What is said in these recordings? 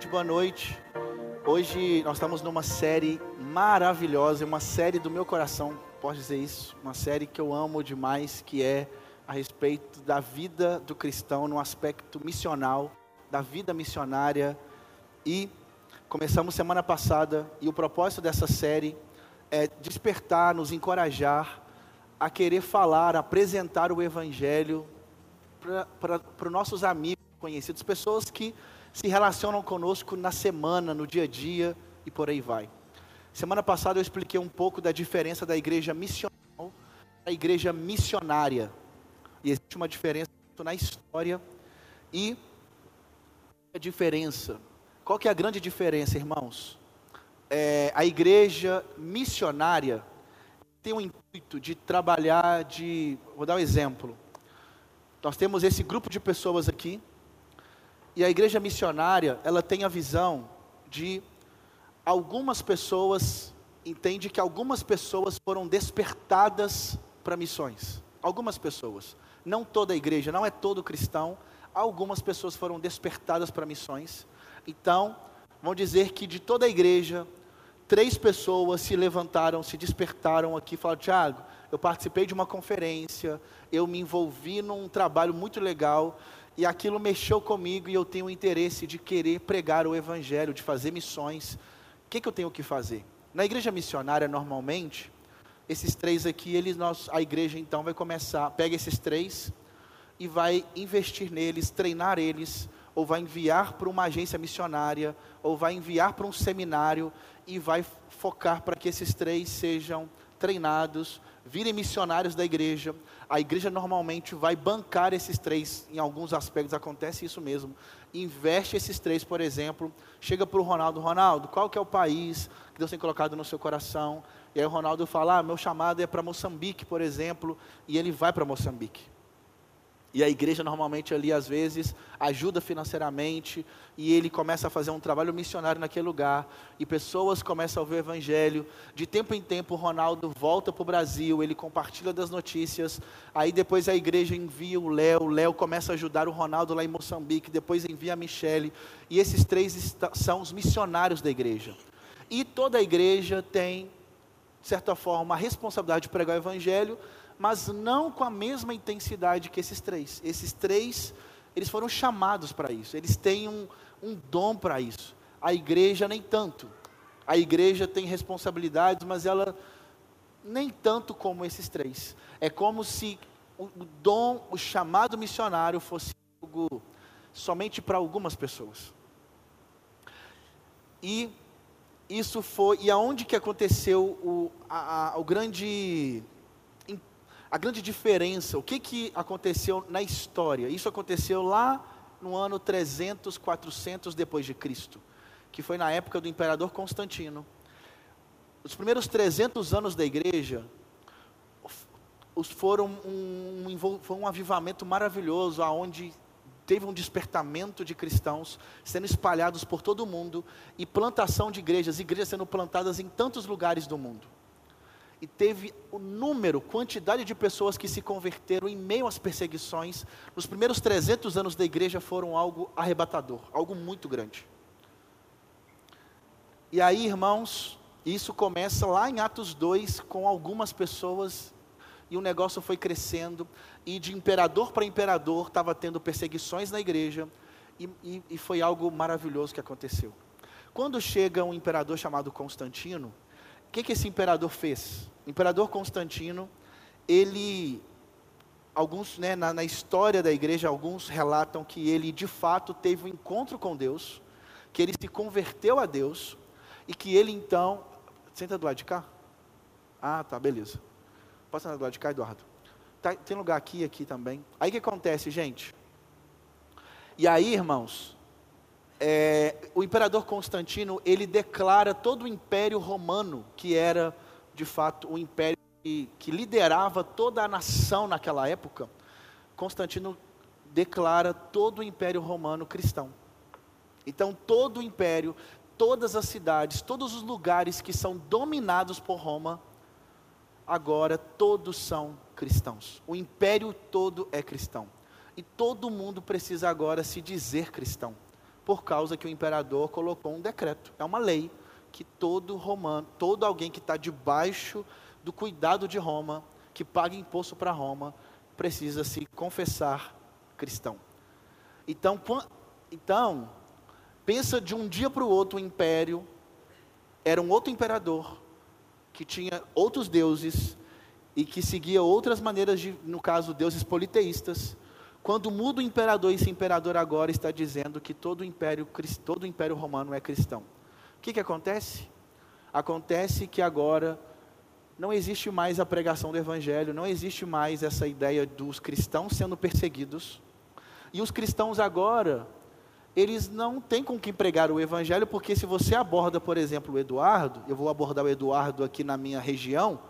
Gente, boa noite. Hoje nós estamos numa série maravilhosa, uma série do meu coração, posso dizer isso, uma série que eu amo demais, que é a respeito da vida do cristão no aspecto missional, da vida missionária. E começamos semana passada e o propósito dessa série é despertar, nos encorajar a querer falar, apresentar o evangelho para os nossos amigos conhecidos, pessoas que se relacionam conosco na semana, no dia a dia e por aí vai. Semana passada eu expliquei um pouco da diferença da igreja missional da igreja missionária. E existe uma diferença na história e a diferença. Qual que é a grande diferença, irmãos? É, a igreja missionária tem o intuito de trabalhar, de, vou dar um exemplo. Nós temos esse grupo de pessoas aqui, e a igreja missionária, ela tem a visão de algumas pessoas, entende que algumas pessoas foram despertadas para missões. Algumas pessoas, não toda a igreja, não é todo cristão, algumas pessoas foram despertadas para missões. Então, vão dizer que de toda a igreja, três pessoas se levantaram, se despertaram aqui e falaram: Tiago, eu participei de uma conferência, eu me envolvi num trabalho muito legal e aquilo mexeu comigo e eu tenho o interesse de querer pregar o evangelho, de fazer missões. O que, que eu tenho que fazer? Na igreja missionária, normalmente, esses três aqui, eles, nós, a igreja então vai começar, pega esses três e vai investir neles, treinar eles, ou vai enviar para uma agência missionária, ou vai enviar para um seminário e vai focar para que esses três sejam treinados, virem missionários da igreja. A igreja normalmente vai bancar esses três, em alguns aspectos acontece isso mesmo. Investe esses três, por exemplo, chega para o Ronaldo, Ronaldo, qual que é o país que Deus tem colocado no seu coração? E aí o Ronaldo fala, ah, meu chamado é para Moçambique, por exemplo, e ele vai para Moçambique. E a igreja normalmente ali às vezes ajuda financeiramente e ele começa a fazer um trabalho missionário naquele lugar e pessoas começam a ouvir o evangelho. De tempo em tempo Ronaldo volta para o Brasil, ele compartilha das notícias. Aí depois a igreja envia o Léo, o Léo começa a ajudar o Ronaldo lá em Moçambique, depois envia a Michele. E esses três são os missionários da igreja. E toda a igreja tem, de certa forma, a responsabilidade de pregar o evangelho mas não com a mesma intensidade que esses três. Esses três, eles foram chamados para isso, eles têm um, um dom para isso. A igreja nem tanto. A igreja tem responsabilidades, mas ela nem tanto como esses três. É como se o, dom, o chamado missionário fosse algo somente para algumas pessoas. E isso foi, e aonde que aconteceu o, a, a, o grande a grande diferença, o que, que aconteceu na história? Isso aconteceu lá no ano 300, 400 depois de Cristo, que foi na época do imperador Constantino. Os primeiros 300 anos da igreja foram um, um, foi um avivamento maravilhoso, aonde teve um despertamento de cristãos sendo espalhados por todo o mundo e plantação de igrejas, igrejas sendo plantadas em tantos lugares do mundo e teve o número, quantidade de pessoas que se converteram em meio às perseguições, nos primeiros 300 anos da igreja foram algo arrebatador, algo muito grande. E aí, irmãos, isso começa lá em Atos 2 com algumas pessoas e o negócio foi crescendo e de imperador para imperador estava tendo perseguições na igreja e, e, e foi algo maravilhoso que aconteceu. Quando chega um imperador chamado Constantino, o que, que esse imperador fez? Imperador Constantino, ele, alguns, né, na, na história da igreja, alguns relatam que ele de fato teve um encontro com Deus, que ele se converteu a Deus, e que ele então. Senta do lado de cá? Ah, tá, beleza. Sentar do lado de cá, Eduardo? Tá, tem lugar aqui aqui também. Aí o que acontece, gente? E aí, irmãos, é, o imperador Constantino, ele declara todo o império romano, que era, de fato, o império que, que liderava toda a nação naquela época, Constantino declara todo o império romano cristão. Então, todo o império, todas as cidades, todos os lugares que são dominados por Roma, agora todos são cristãos. O império todo é cristão. E todo mundo precisa agora se dizer cristão. por causa que o imperador colocou um decreto. É uma lei que todo romano, todo alguém que está debaixo do cuidado de Roma, que paga imposto para Roma, precisa se confessar cristão. Então, então, pensa de um dia para o outro o império era um outro imperador que tinha outros deuses e que seguia outras maneiras de, no caso, deuses politeístas. Quando muda o imperador, esse imperador agora está dizendo que todo o império, todo o império romano é cristão. O que, que acontece? Acontece que agora não existe mais a pregação do evangelho, não existe mais essa ideia dos cristãos sendo perseguidos. E os cristãos agora, eles não têm com quem pregar o evangelho, porque se você aborda, por exemplo, o Eduardo, eu vou abordar o Eduardo aqui na minha região,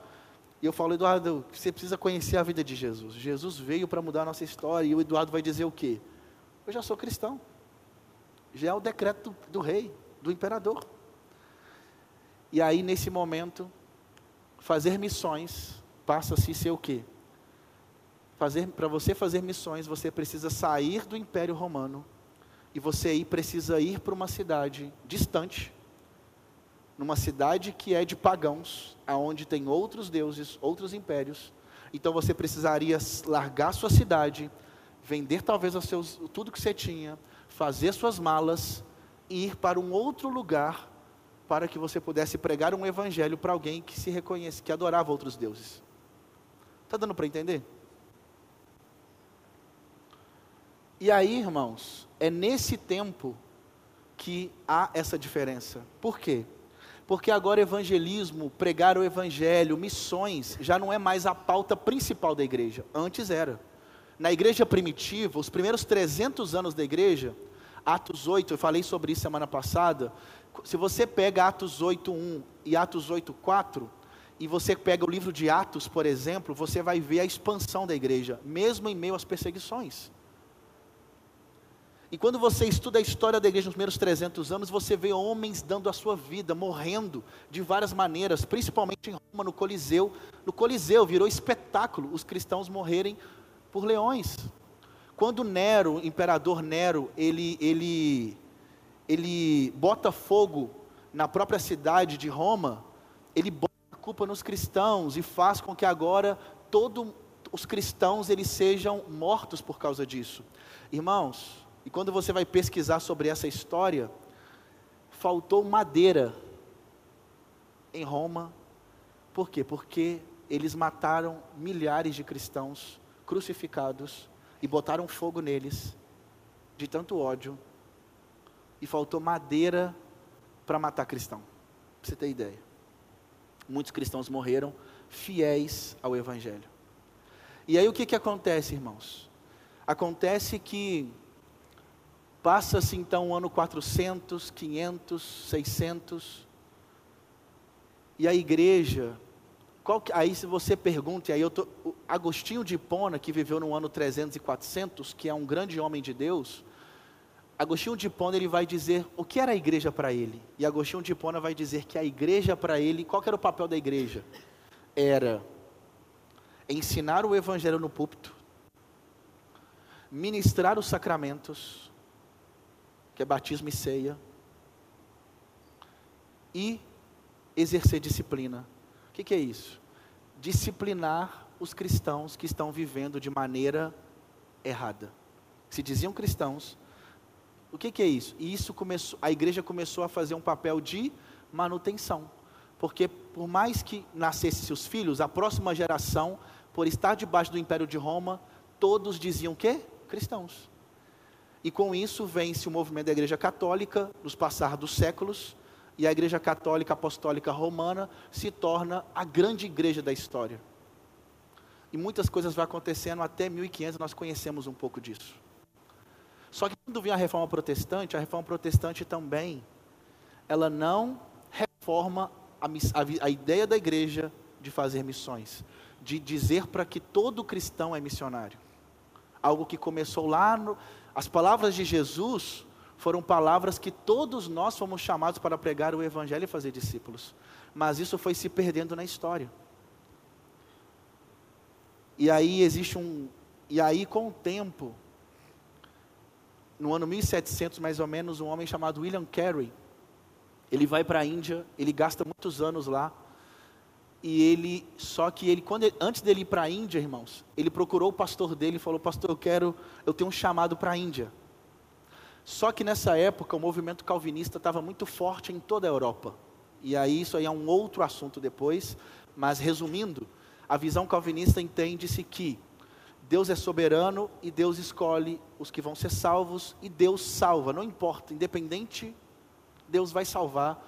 e eu falo, Eduardo, você precisa conhecer a vida de Jesus. Jesus veio para mudar a nossa história, e o Eduardo vai dizer o quê? Eu já sou cristão. Já é o decreto do, do rei, do imperador. E aí, nesse momento, fazer missões passa-se ser o quê? Para você fazer missões, você precisa sair do Império Romano e você aí precisa ir para uma cidade distante, numa cidade que é de pagãos, aonde tem outros deuses, outros impérios. Então você precisaria largar sua cidade, vender talvez os seus, tudo que você tinha, fazer suas malas e ir para um outro lugar para que você pudesse pregar um evangelho para alguém que se reconhece, que adorava outros deuses. Está dando para entender? E aí, irmãos, é nesse tempo que há essa diferença. Por quê? Porque agora evangelismo, pregar o evangelho, missões, já não é mais a pauta principal da igreja. Antes era. Na igreja primitiva, os primeiros 300 anos da igreja, Atos 8, eu falei sobre isso semana passada. Se você pega Atos 8:1 e Atos 8:4, e você pega o livro de Atos, por exemplo, você vai ver a expansão da igreja, mesmo em meio às perseguições. E quando você estuda a história da igreja nos primeiros 300 anos, você vê homens dando a sua vida, morrendo de várias maneiras, principalmente em Roma, no Coliseu. No Coliseu virou espetáculo os cristãos morrerem por leões. Quando Nero, imperador Nero, ele, ele, ele bota fogo na própria cidade de Roma, ele bota a culpa nos cristãos e faz com que agora todos os cristãos eles sejam mortos por causa disso. Irmãos, e quando você vai pesquisar sobre essa história, faltou madeira em Roma. Por quê? Porque eles mataram milhares de cristãos crucificados e botaram fogo neles, de tanto ódio, e faltou madeira para matar cristão. Pra você ter ideia. Muitos cristãos morreram fiéis ao Evangelho. E aí o que, que acontece, irmãos? Acontece que Passa-se então o ano 400, 500, 600, e a igreja, qual, aí se você pergunta, aí eu tô, Agostinho de Hipona, que viveu no ano 300 e 400, que é um grande homem de Deus, Agostinho de Hipona ele vai dizer o que era a igreja para ele. E Agostinho de Hipona vai dizer que a igreja para ele, qual era o papel da igreja? Era ensinar o evangelho no púlpito, ministrar os sacramentos, que é batismo e ceia, e exercer disciplina. O que, que é isso? Disciplinar os cristãos que estão vivendo de maneira errada. Se diziam cristãos, o que, que é isso? E isso começou, a igreja começou a fazer um papel de manutenção. Porque por mais que nascessem seus filhos, a próxima geração, por estar debaixo do império de Roma, todos diziam que? Cristãos. E com isso vence o movimento da Igreja Católica nos passar dos séculos, e a Igreja Católica Apostólica Romana se torna a grande igreja da história. E muitas coisas vão acontecendo até 1500, nós conhecemos um pouco disso. Só que quando vem a reforma protestante, a reforma protestante também, ela não reforma a, a, a ideia da igreja de fazer missões, de dizer para que todo cristão é missionário. Algo que começou lá no, as palavras de Jesus foram palavras que todos nós fomos chamados para pregar o Evangelho e fazer discípulos. Mas isso foi se perdendo na história. E aí existe um. E aí, com o tempo, no ano 1700 mais ou menos, um homem chamado William Carey. Ele vai para a Índia, ele gasta muitos anos lá. E ele, só que ele, quando ele, antes dele ir para a Índia, irmãos, ele procurou o pastor dele e falou: Pastor, eu quero, eu tenho um chamado para a Índia. Só que nessa época o movimento calvinista estava muito forte em toda a Europa. E aí isso aí é um outro assunto depois, mas resumindo, a visão calvinista entende-se que Deus é soberano e Deus escolhe os que vão ser salvos e Deus salva, não importa, independente, Deus vai salvar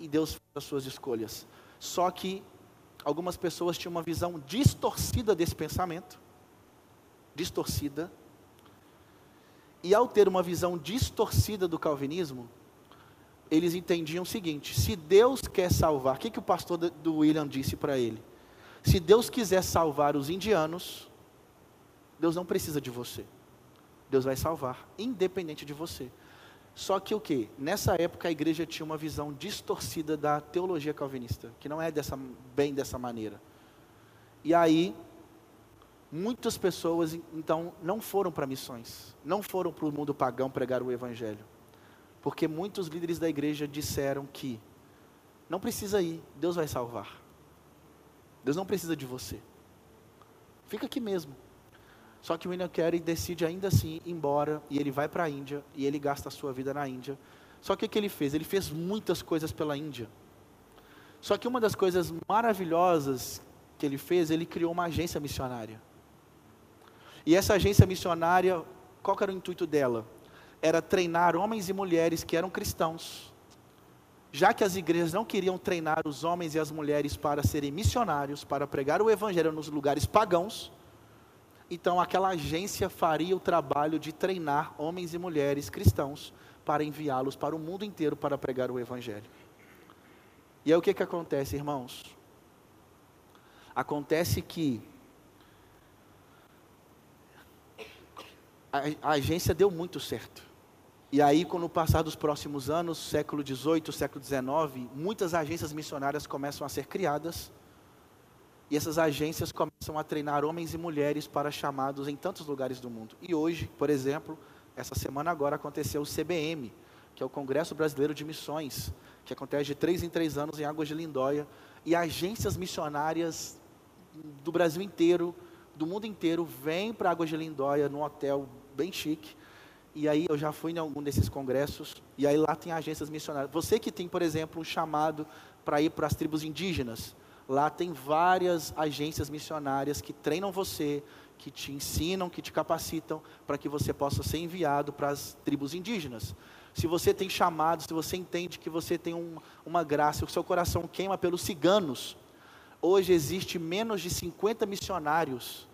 e Deus faz as suas escolhas. Só que algumas pessoas tinham uma visão distorcida desse pensamento, distorcida, e ao ter uma visão distorcida do calvinismo, eles entendiam o seguinte: se Deus quer salvar, o que, que o pastor do William disse para ele? Se Deus quiser salvar os indianos, Deus não precisa de você. Deus vai salvar, independente de você. Só que o que? Nessa época a igreja tinha uma visão distorcida da teologia calvinista, que não é dessa, bem dessa maneira. E aí, muitas pessoas então não foram para missões, não foram para o mundo pagão pregar o evangelho. Porque muitos líderes da igreja disseram que não precisa ir, Deus vai salvar. Deus não precisa de você. Fica aqui mesmo. Só que William Carey decide ainda assim ir embora e ele vai para a Índia e ele gasta a sua vida na Índia. Só que o que ele fez? Ele fez muitas coisas pela Índia. Só que uma das coisas maravilhosas que ele fez, ele criou uma agência missionária. E essa agência missionária, qual era o intuito dela? Era treinar homens e mulheres que eram cristãos. Já que as igrejas não queriam treinar os homens e as mulheres para serem missionários, para pregar o evangelho nos lugares pagãos, então aquela agência faria o trabalho de treinar homens e mulheres cristãos para enviá-los para o mundo inteiro para pregar o Evangelho. E aí o que, que acontece, irmãos? Acontece que a, agência deu muito certo. E aí, com o passar dos próximos anos, século XVIII, século XIX, muitas agências missionárias começam a ser criadas e essas agências começam a treinar homens e mulheres para chamados em tantos lugares do mundo. E hoje, por exemplo, essa semana agora aconteceu o CBM, que é o Congresso Brasileiro de Missões, que acontece de três em três anos em Águas de Lindóia. E agências missionárias do Brasil inteiro, do mundo inteiro, vêm para Águas de Lindóia, num hotel bem chique. E aí eu já fui em algum desses congressos, e aí lá tem agências missionárias. Você que tem, por exemplo, um chamado para ir para as tribos indígenas, Lá tem várias agências missionárias que treinam você, que te ensinam, que te capacitam para que você possa ser enviado para as tribos indígenas. Se você tem chamado, se você entende que você tem um, uma graça, o seu coração queima pelos ciganos, hoje existe menos de 50 missionários,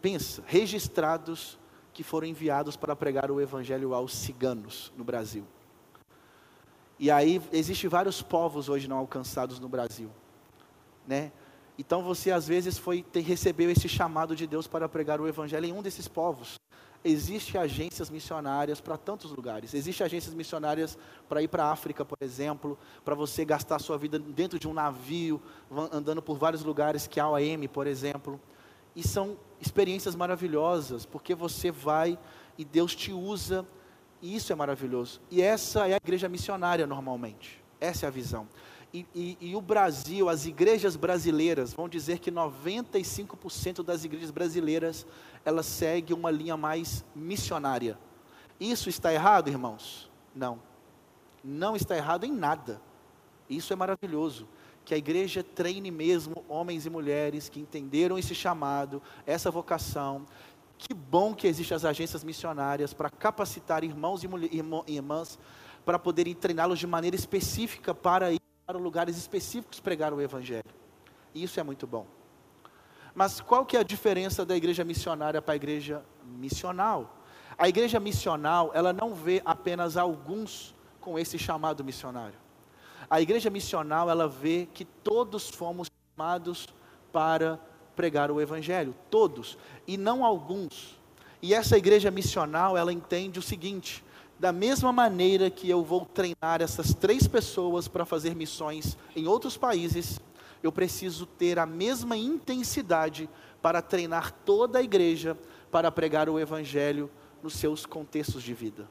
pensa, registrados que foram enviados para pregar o evangelho aos ciganos no Brasil. E aí existem vários povos hoje não alcançados no Brasil, né? Então você às vezes foi ter, recebeu esse chamado de Deus para pregar o evangelho em um desses povos. Existem agências missionárias para tantos lugares. Existem agências missionárias para ir para a África, por exemplo, para você gastar sua vida dentro de um navio, andando por vários lugares, que é a OAM, por exemplo. E são experiências maravilhosas, porque você vai e Deus te usa e isso é maravilhoso. E essa é a igreja missionária normalmente. Essa é a visão. E, e, e, o Brasil, as igrejas brasileiras, vão dizer que 95% das igrejas brasileiras, elas seguem uma linha mais missionária. Isso está errado, irmãos? Não. Não está errado em nada. Isso é maravilhoso. Que a igreja treine mesmo homens e mulheres que entenderam esse chamado, essa vocação, que bom que existem as agências missionárias para capacitar irmãos e irmãs para poderem treiná-los de maneira específica para ir para lugares específicos pregar o evangelho. E isso é muito bom. Mas qual que é a diferença da igreja missionária para a igreja missional? A igreja missional, ela não vê apenas alguns com esse chamado missionário. A igreja missional, ela vê que todos fomos chamados para pregar o evangelho, todos, e não alguns. E essa igreja missional, ela entende o seguinte: da mesma maneira que eu vou treinar essas três pessoas para fazer missões em outros países, eu preciso ter a mesma intensidade para treinar toda a igreja para pregar o evangelho nos seus contextos de vida.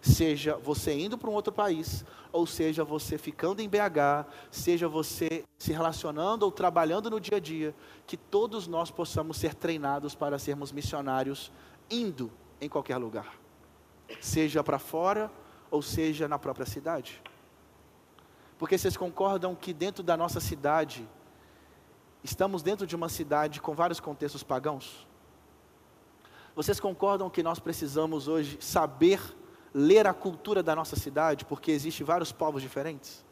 Seja você indo para um outro país, ou seja você ficando em BH, seja você se relacionando ou trabalhando no dia a dia, que todos nós possamos ser treinados para sermos missionários indo em qualquer lugar, seja para fora ou seja na própria cidade. Porque vocês concordam que dentro da nossa cidade, estamos dentro de uma cidade com vários contextos pagãos? Vocês concordam que nós precisamos hoje saber ler a cultura da nossa cidade, porque existe vários povos diferentes?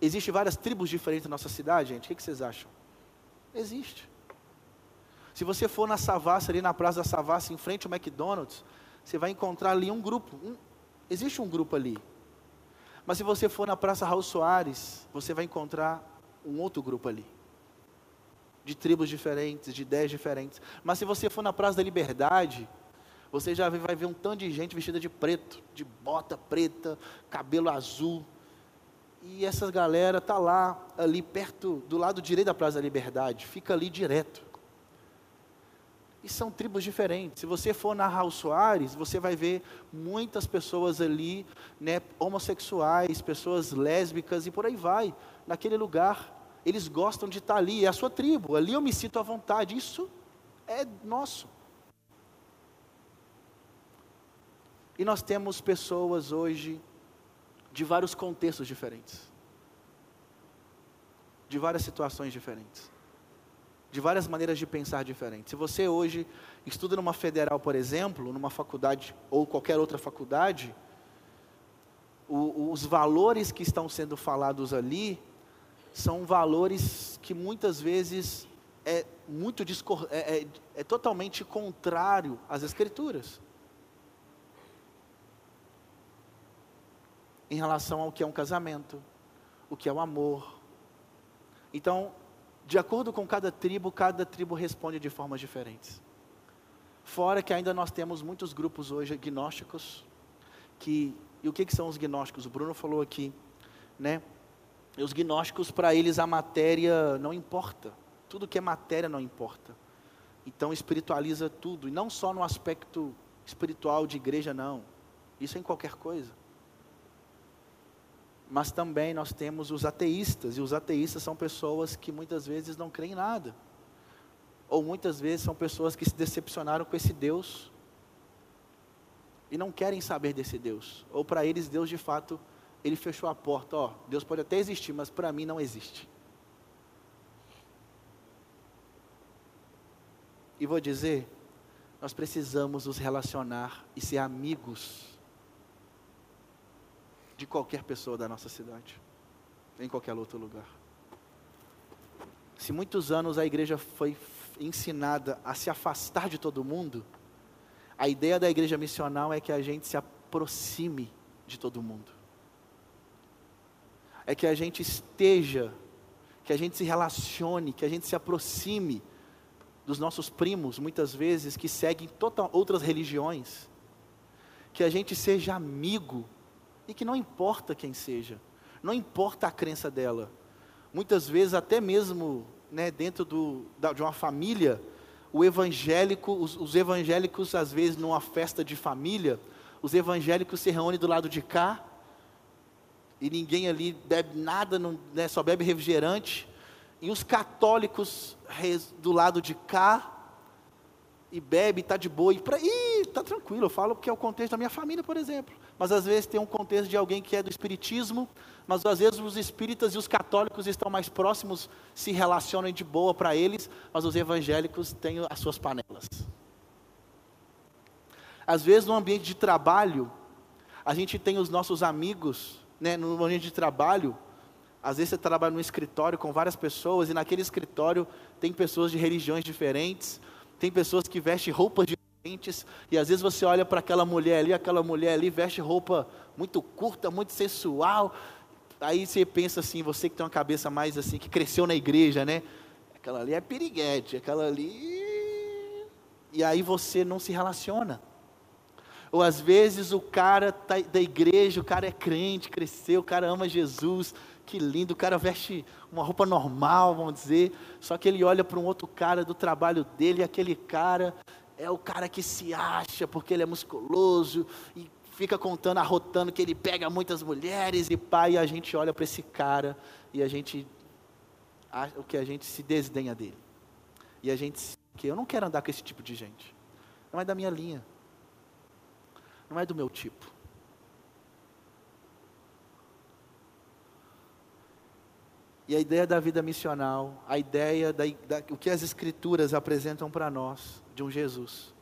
Existem várias tribos diferentes na nossa cidade, gente? O que vocês acham? Existe. Se você for na Savassi, ali na Praça da Savassi, em frente ao McDonald's, você vai encontrar ali um grupo. Um, existe um grupo ali. Mas se você for na Praça Raul Soares, você vai encontrar um outro grupo ali. De tribos diferentes, de ideias diferentes. Mas se você for na Praça da Liberdade, você já vai ver um tanto de gente vestida de preto, de bota preta, cabelo azul. E essa galera tá lá, ali perto, do lado direito da Praça da Liberdade, fica ali direto. E são tribos diferentes. Se você for na Raul Soares, você vai ver muitas pessoas ali, né, homossexuais, pessoas lésbicas e por aí vai, naquele lugar. Eles gostam de estar ali, é a sua tribo, ali eu me sinto à vontade. Isso é nosso. E nós temos pessoas hoje de vários contextos diferentes, de várias situações diferentes de várias maneiras de pensar diferentes. Se você hoje estuda numa federal, por exemplo, numa faculdade ou qualquer outra faculdade, o, os valores que estão sendo falados ali são valores que muitas vezes é muito é, é, é totalmente contrário às escrituras. Em relação ao que é um casamento, o que é o amor. Então, de acordo com cada tribo, cada tribo responde de formas diferentes. Fora que ainda nós temos muitos grupos hoje gnósticos, que, e o que, que são os gnósticos? O Bruno falou aqui, né? E os gnósticos, para eles, a matéria não importa. Tudo que é matéria não importa. Então, espiritualiza tudo. E não só no aspecto espiritual de igreja, não. Isso é em qualquer coisa mas também nós temos os ateístas, e os ateístas são pessoas que muitas vezes não creem em nada, ou muitas vezes são pessoas que se decepcionaram com esse Deus e não querem saber desse Deus, ou para eles Deus de fato, ele fechou a porta, ó, Deus pode até existir, mas para mim não existe. E vou dizer, nós precisamos nos relacionar e ser amigos de qualquer pessoa da nossa cidade, em qualquer outro lugar. Se muitos anos a igreja foi ensinada a se afastar de todo mundo, a ideia da igreja missional é que a gente se aproxime de todo mundo. É que a gente esteja, que a gente se relacione, que a gente se aproxime dos nossos primos, muitas vezes, que seguem total, outras religiões. Que a gente seja amigo e que não importa quem seja, não importa a crença dela. Muitas vezes, até mesmo né, dentro do, da, de uma família, o evangélico, os, os, evangélicos, às vezes, numa festa de família, os evangélicos se reúnem do lado de cá, e ninguém ali bebe nada, não, né, só bebe refrigerante, e os católicos do lado de cá, e bebe, está de boa, e para ih, está tranquilo, eu falo porque é o contexto da minha família, por exemplo. Mas às vezes tem um contexto de alguém que é do espiritismo, mas às vezes os espíritas e os católicos estão mais próximos, se relacionam de boa para eles, mas os evangélicos têm as suas panelas. Às vezes no ambiente de trabalho, a gente tem os nossos amigos, né, no ambiente de trabalho, às vezes você trabalha num escritório com várias pessoas, e naquele escritório tem pessoas de religiões diferentes, tem pessoas que vestem roupas diferentes, e às vezes você olha para aquela mulher ali, aquela mulher ali veste roupa muito curta, muito sensual. Aí você pensa assim, você que tem uma cabeça mais assim, que cresceu na igreja, né? Aquela ali é piriguete, aquela ali. E aí você não se relaciona. Ou às vezes o cara tá da igreja, o cara é crente, cresceu, o cara ama Jesus, que lindo, o cara veste uma roupa normal, vamos dizer, só que ele olha para um outro cara do trabalho dele, e aquele cara é o cara que se acha porque ele é musculoso e fica contando, arrotando que ele pega muitas mulheres e pai, e a gente olha para esse cara e a gente o que a gente se desdenha dele. E a gente que eu não quero andar com esse tipo de gente. Não é da minha linha. Não é do meu tipo. E a ideia da vida missional, a ideia da, da o que as escrituras apresentam para nós de um Jesus,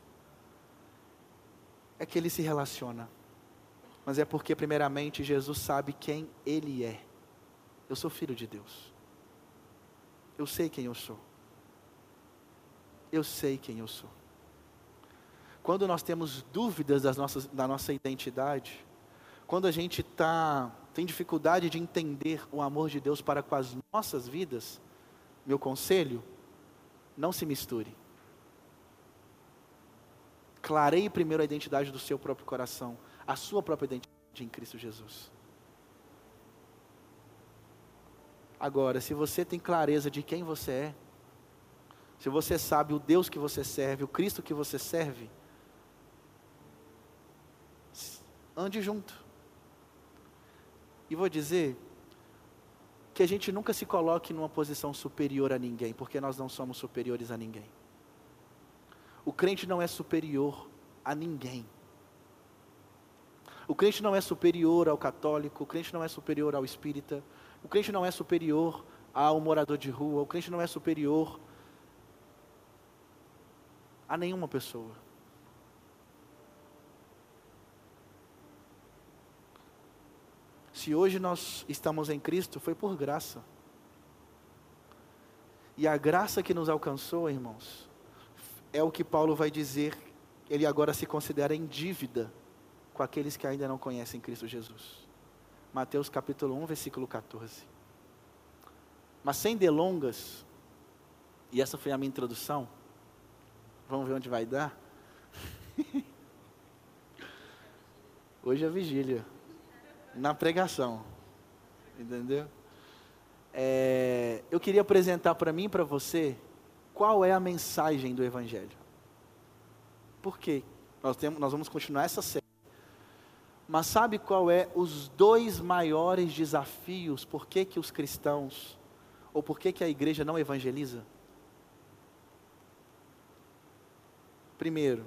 é que ele se relaciona. Mas é porque, primeiramente, Jesus sabe quem ele é. Eu sou filho de Deus. Eu sei quem eu sou. Eu sei quem eu sou. Quando nós temos dúvidas das nossas, da nossa identidade, quando a gente tá, tem dificuldade de entender o amor de Deus para com as nossas vidas, meu conselho, não se misture. Clareie primeiro a identidade do seu próprio coração, a sua própria identidade em Cristo Jesus. Agora, se você tem clareza de quem você é, se você sabe o Deus que você serve, o Cristo que você serve, ande junto. E vou dizer que a gente nunca se coloque numa posição superior a ninguém, porque nós não somos superiores a ninguém. O crente não é superior a ninguém. O crente não é superior ao católico, o crente não é superior ao espírita, o crente não é superior ao morador de rua, o crente não é superior a nenhuma pessoa. Se hoje nós estamos em Cristo, foi por graça. E a graça que nos alcançou, irmãos, é o que Paulo vai dizer, ele agora se considera em dívida com aqueles que ainda não conhecem Cristo Jesus. Mateus capítulo 1, versículo 14. Mas sem delongas, e essa foi a minha introdução, vamos ver onde vai dar. Hoje é vigília na pregação. Entendeu? É, eu queria apresentar para mim e para você qual é a mensagem do Evangelho. Por quê? Nós, temos, nós vamos continuar essa série. Mas sabe qual é os dois maiores desafios? Por que, que os cristãos, ou por que, que a igreja não evangeliza? Primeiro,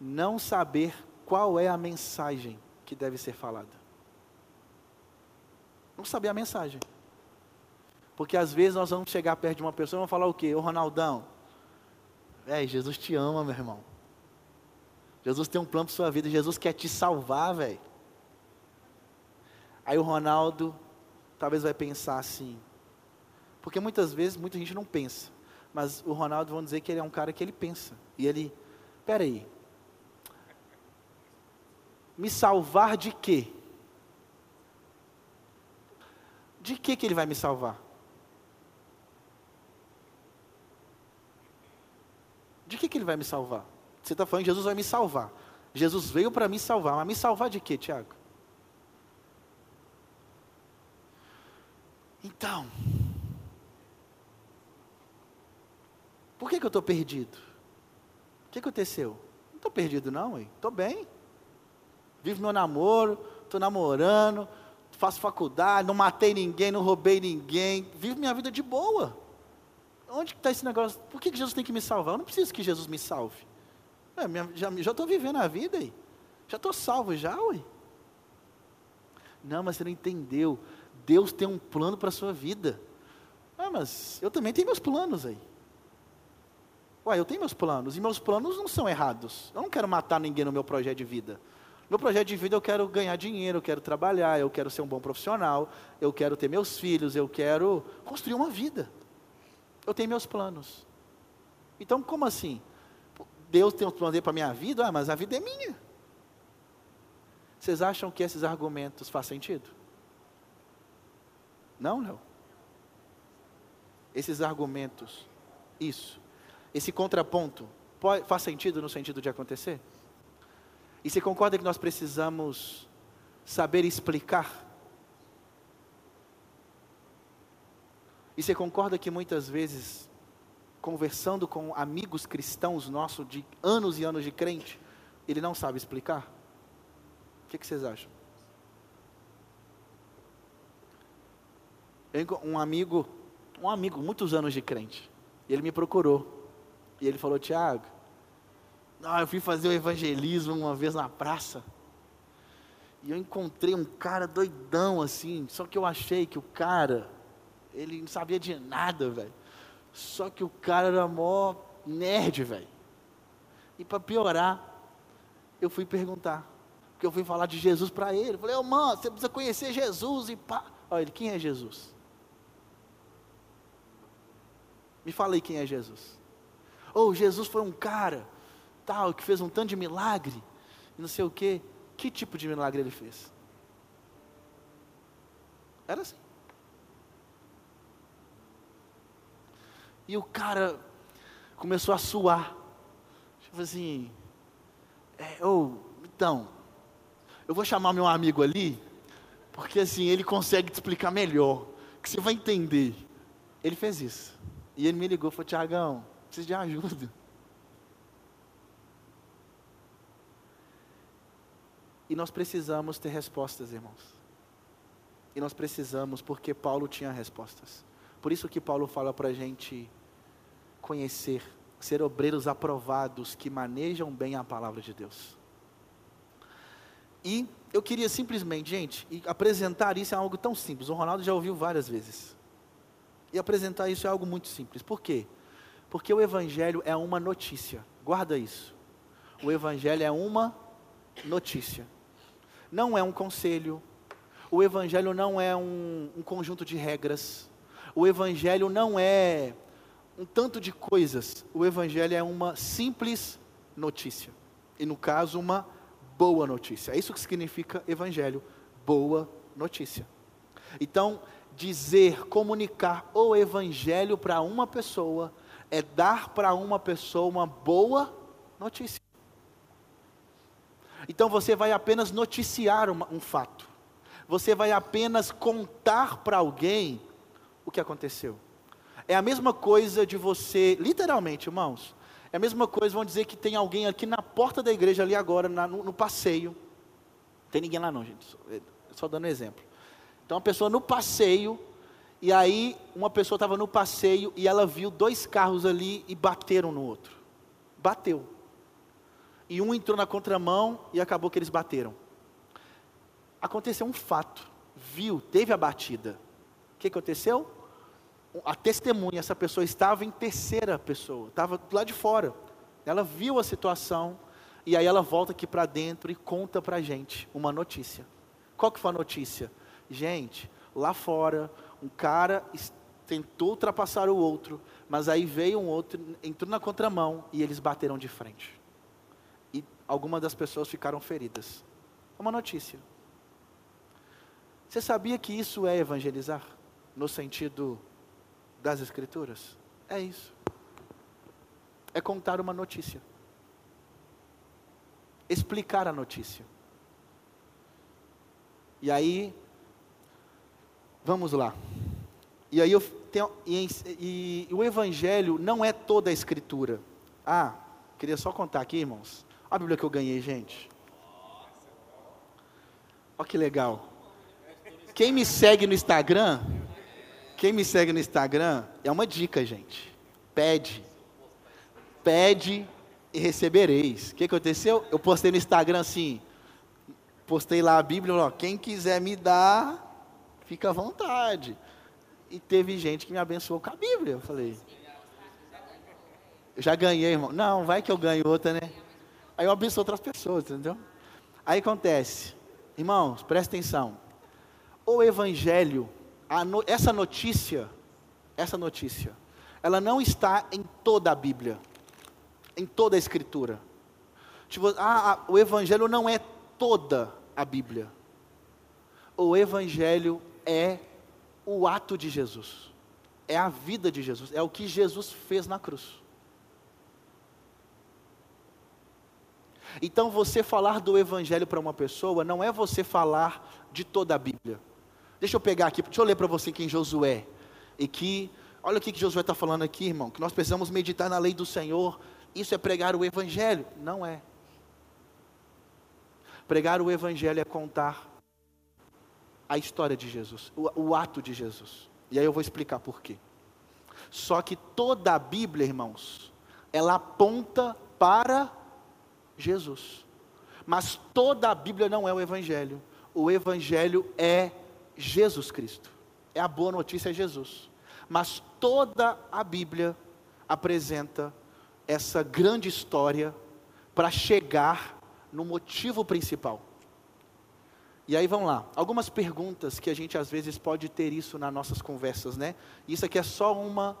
não saber qual é a mensagem que deve ser falada. Não saber a mensagem. Porque às vezes nós vamos chegar perto de uma pessoa e vamos falar o quê? Ô Ronaldão, é, Jesus te ama, meu irmão. Jesus tem um plano para sua vida, Jesus quer te salvar, velho. Aí o Ronaldo talvez vai pensar assim, porque muitas vezes muita gente não pensa, mas o Ronaldo vão dizer que ele é um cara que ele pensa. E ele, peraí, me salvar de quê? De que, que ele vai me salvar? De que, que ele vai me salvar? Você está falando que Jesus vai me salvar. Jesus veio para me salvar, mas me salvar de quê, Tiago? Então, por que, que eu estou perdido? O que aconteceu? Não estou perdido não, estou bem. Vivo meu namoro, estou namorando, faço faculdade, não matei ninguém, não roubei ninguém, vivo minha vida de boa. Onde está esse negócio? Por que, Jesus tem que me salvar? Eu não preciso que Jesus me salve. É, minha, já estou vivendo a vida aí. Já estou salvo já, ué. Não, mas você não entendeu. Deus tem um plano para a sua vida. Ah, mas eu também tenho meus planos aí. Ué, eu tenho meus planos, e meus planos não são errados. Eu não quero matar ninguém no meu projeto de vida. Meu projeto de vida eu quero ganhar dinheiro, eu quero trabalhar, eu quero ser um bom profissional, eu quero ter meus filhos, eu quero construir uma vida. Eu tenho meus planos. Então, como assim? Deus tem um plano para a minha vida, ah, mas a vida é minha. Vocês acham que esses argumentos fazem sentido? Não, não. Esses argumentos, isso, esse contraponto, pode, faz sentido no sentido de acontecer? E você concorda que nós precisamos saber explicar? E você concorda que muitas vezes, conversando com amigos cristãos nossos de anos e anos de crente, ele não sabe explicar? O que, que vocês acham? um amigo, um amigo, muitos anos de crente, ele me procurou. E ele falou, Tiago, ah, eu fui fazer o evangelismo uma vez na praça. E eu encontrei um cara doidão assim, só que eu achei que o cara, ele não sabia de nada, velho. Só que o cara era mó nerd, velho. E para piorar, eu fui perguntar. Porque eu fui falar de Jesus para ele. Falei, ô oh, mano, você precisa conhecer Jesus e pá. Olha ele, quem é Jesus? Me fala aí quem é Jesus. Ou oh, Jesus foi um cara, tal, que fez um tanto de milagre, e não sei o quê. Que tipo de milagre ele fez? Era assim. E o cara começou a suar. Tipo assim, é, ou, então, eu vou chamar meu amigo ali, porque assim, ele consegue te explicar melhor, que você vai entender. Ele fez isso. E ele me ligou e falou, Tiagão, preciso de ajuda. E nós precisamos ter respostas, irmãos. E nós precisamos, porque Paulo tinha respostas. Por isso que Paulo fala para a gente conhecer, ser obreiros aprovados que manejam bem a palavra de Deus. E eu queria simplesmente, gente, apresentar isso é algo tão simples. O Ronaldo já ouviu várias vezes. E apresentar isso é algo muito simples. Por quê? Porque o Evangelho é uma notícia. Guarda isso. O Evangelho é uma notícia. Não é um conselho. O Evangelho não é um, um conjunto de regras. O Evangelho não é um tanto de coisas. O Evangelho é uma simples notícia. E no caso, uma boa notícia. É isso que significa Evangelho. Boa notícia. Então, dizer, comunicar o Evangelho para uma pessoa é dar para uma pessoa uma boa notícia. Então você vai apenas noticiar uma, um fato, você vai apenas contar para alguém o que aconteceu. É a mesma coisa de você, literalmente, irmãos, é a mesma coisa, vamos dizer que tem alguém aqui na porta da igreja, ali agora, na, no, no, passeio. Tem ninguém lá não, gente, só, só dando um exemplo. Então, uma pessoa no passeio, e aí uma pessoa estava no passeio e ela viu dois carros ali e bateram no outro. Bateu. E um entrou na contramão e acabou que eles bateram. Aconteceu um fato. Viu, teve a batida. O que aconteceu? A testemunha, essa pessoa estava em terceira pessoa, estava lá de fora. Ela viu a situação e aí ela volta aqui para dentro e conta para a gente uma notícia. Qual que foi a notícia? Gente, lá fora, um cara tentou ultrapassar o outro, mas aí veio um outro, entrou na contramão e eles bateram de frente. E algumas das pessoas ficaram feridas. É uma notícia. Você sabia que isso é evangelizar? No sentido das Escrituras? É isso. É contar uma notícia. Explicar a notícia. E aí, Vamos lá. E aí eu tenho, e, e, e, o Evangelho não é toda a Escritura. Ah, queria só contar aqui, irmãos. Olha a Bíblia que eu ganhei, gente. Olha que legal. Quem me segue no Instagram, quem me segue no Instagram, é uma dica, gente. Pede. Pede e recebereis. O que aconteceu? Eu postei no Instagram assim, postei lá a Bíblia, ó, quem quiser me dar, fica à vontade. E teve gente que me abençoou com a Bíblia. Eu falei, já ganhei, irmão. Não, vai que eu ganho outra, né? Aí eu abençoo outras pessoas, entendeu? Aí acontece, irmãos, presta atenção. O Evangelho, no, essa notícia, essa notícia, ela não está em toda a Bíblia, em toda a Escritura. Tipo, ah, ah o Evangelho não é toda a Bíblia. O Evangelho é o ato de Jesus, é a vida de Jesus, é o que Jesus fez na cruz. Então, você falar do Evangelho para uma pessoa não é você falar de toda a Bíblia. Deixa eu pegar aqui, deixa eu ler para você aqui em Josué. E que Olha o que Jesus vai estar falando aqui, irmão, que nós precisamos meditar na lei do Senhor. Isso é pregar o Evangelho? Não é. Pregar o Evangelho é contar a história de Jesus, o, o ato de Jesus. E aí eu vou explicar por quê. Só que toda a Bíblia, irmãos, ela aponta para Jesus. Mas toda a Bíblia não é o Evangelho. O Evangelho é Jesus Cristo. É a boa notícia, é Jesus. Mas toda a Bíblia apresenta essa grande história para chegar no motivo principal. E aí vamos lá, algumas perguntas que a gente às vezes pode ter isso nas nossas conversas, né? Isso aqui é só uma,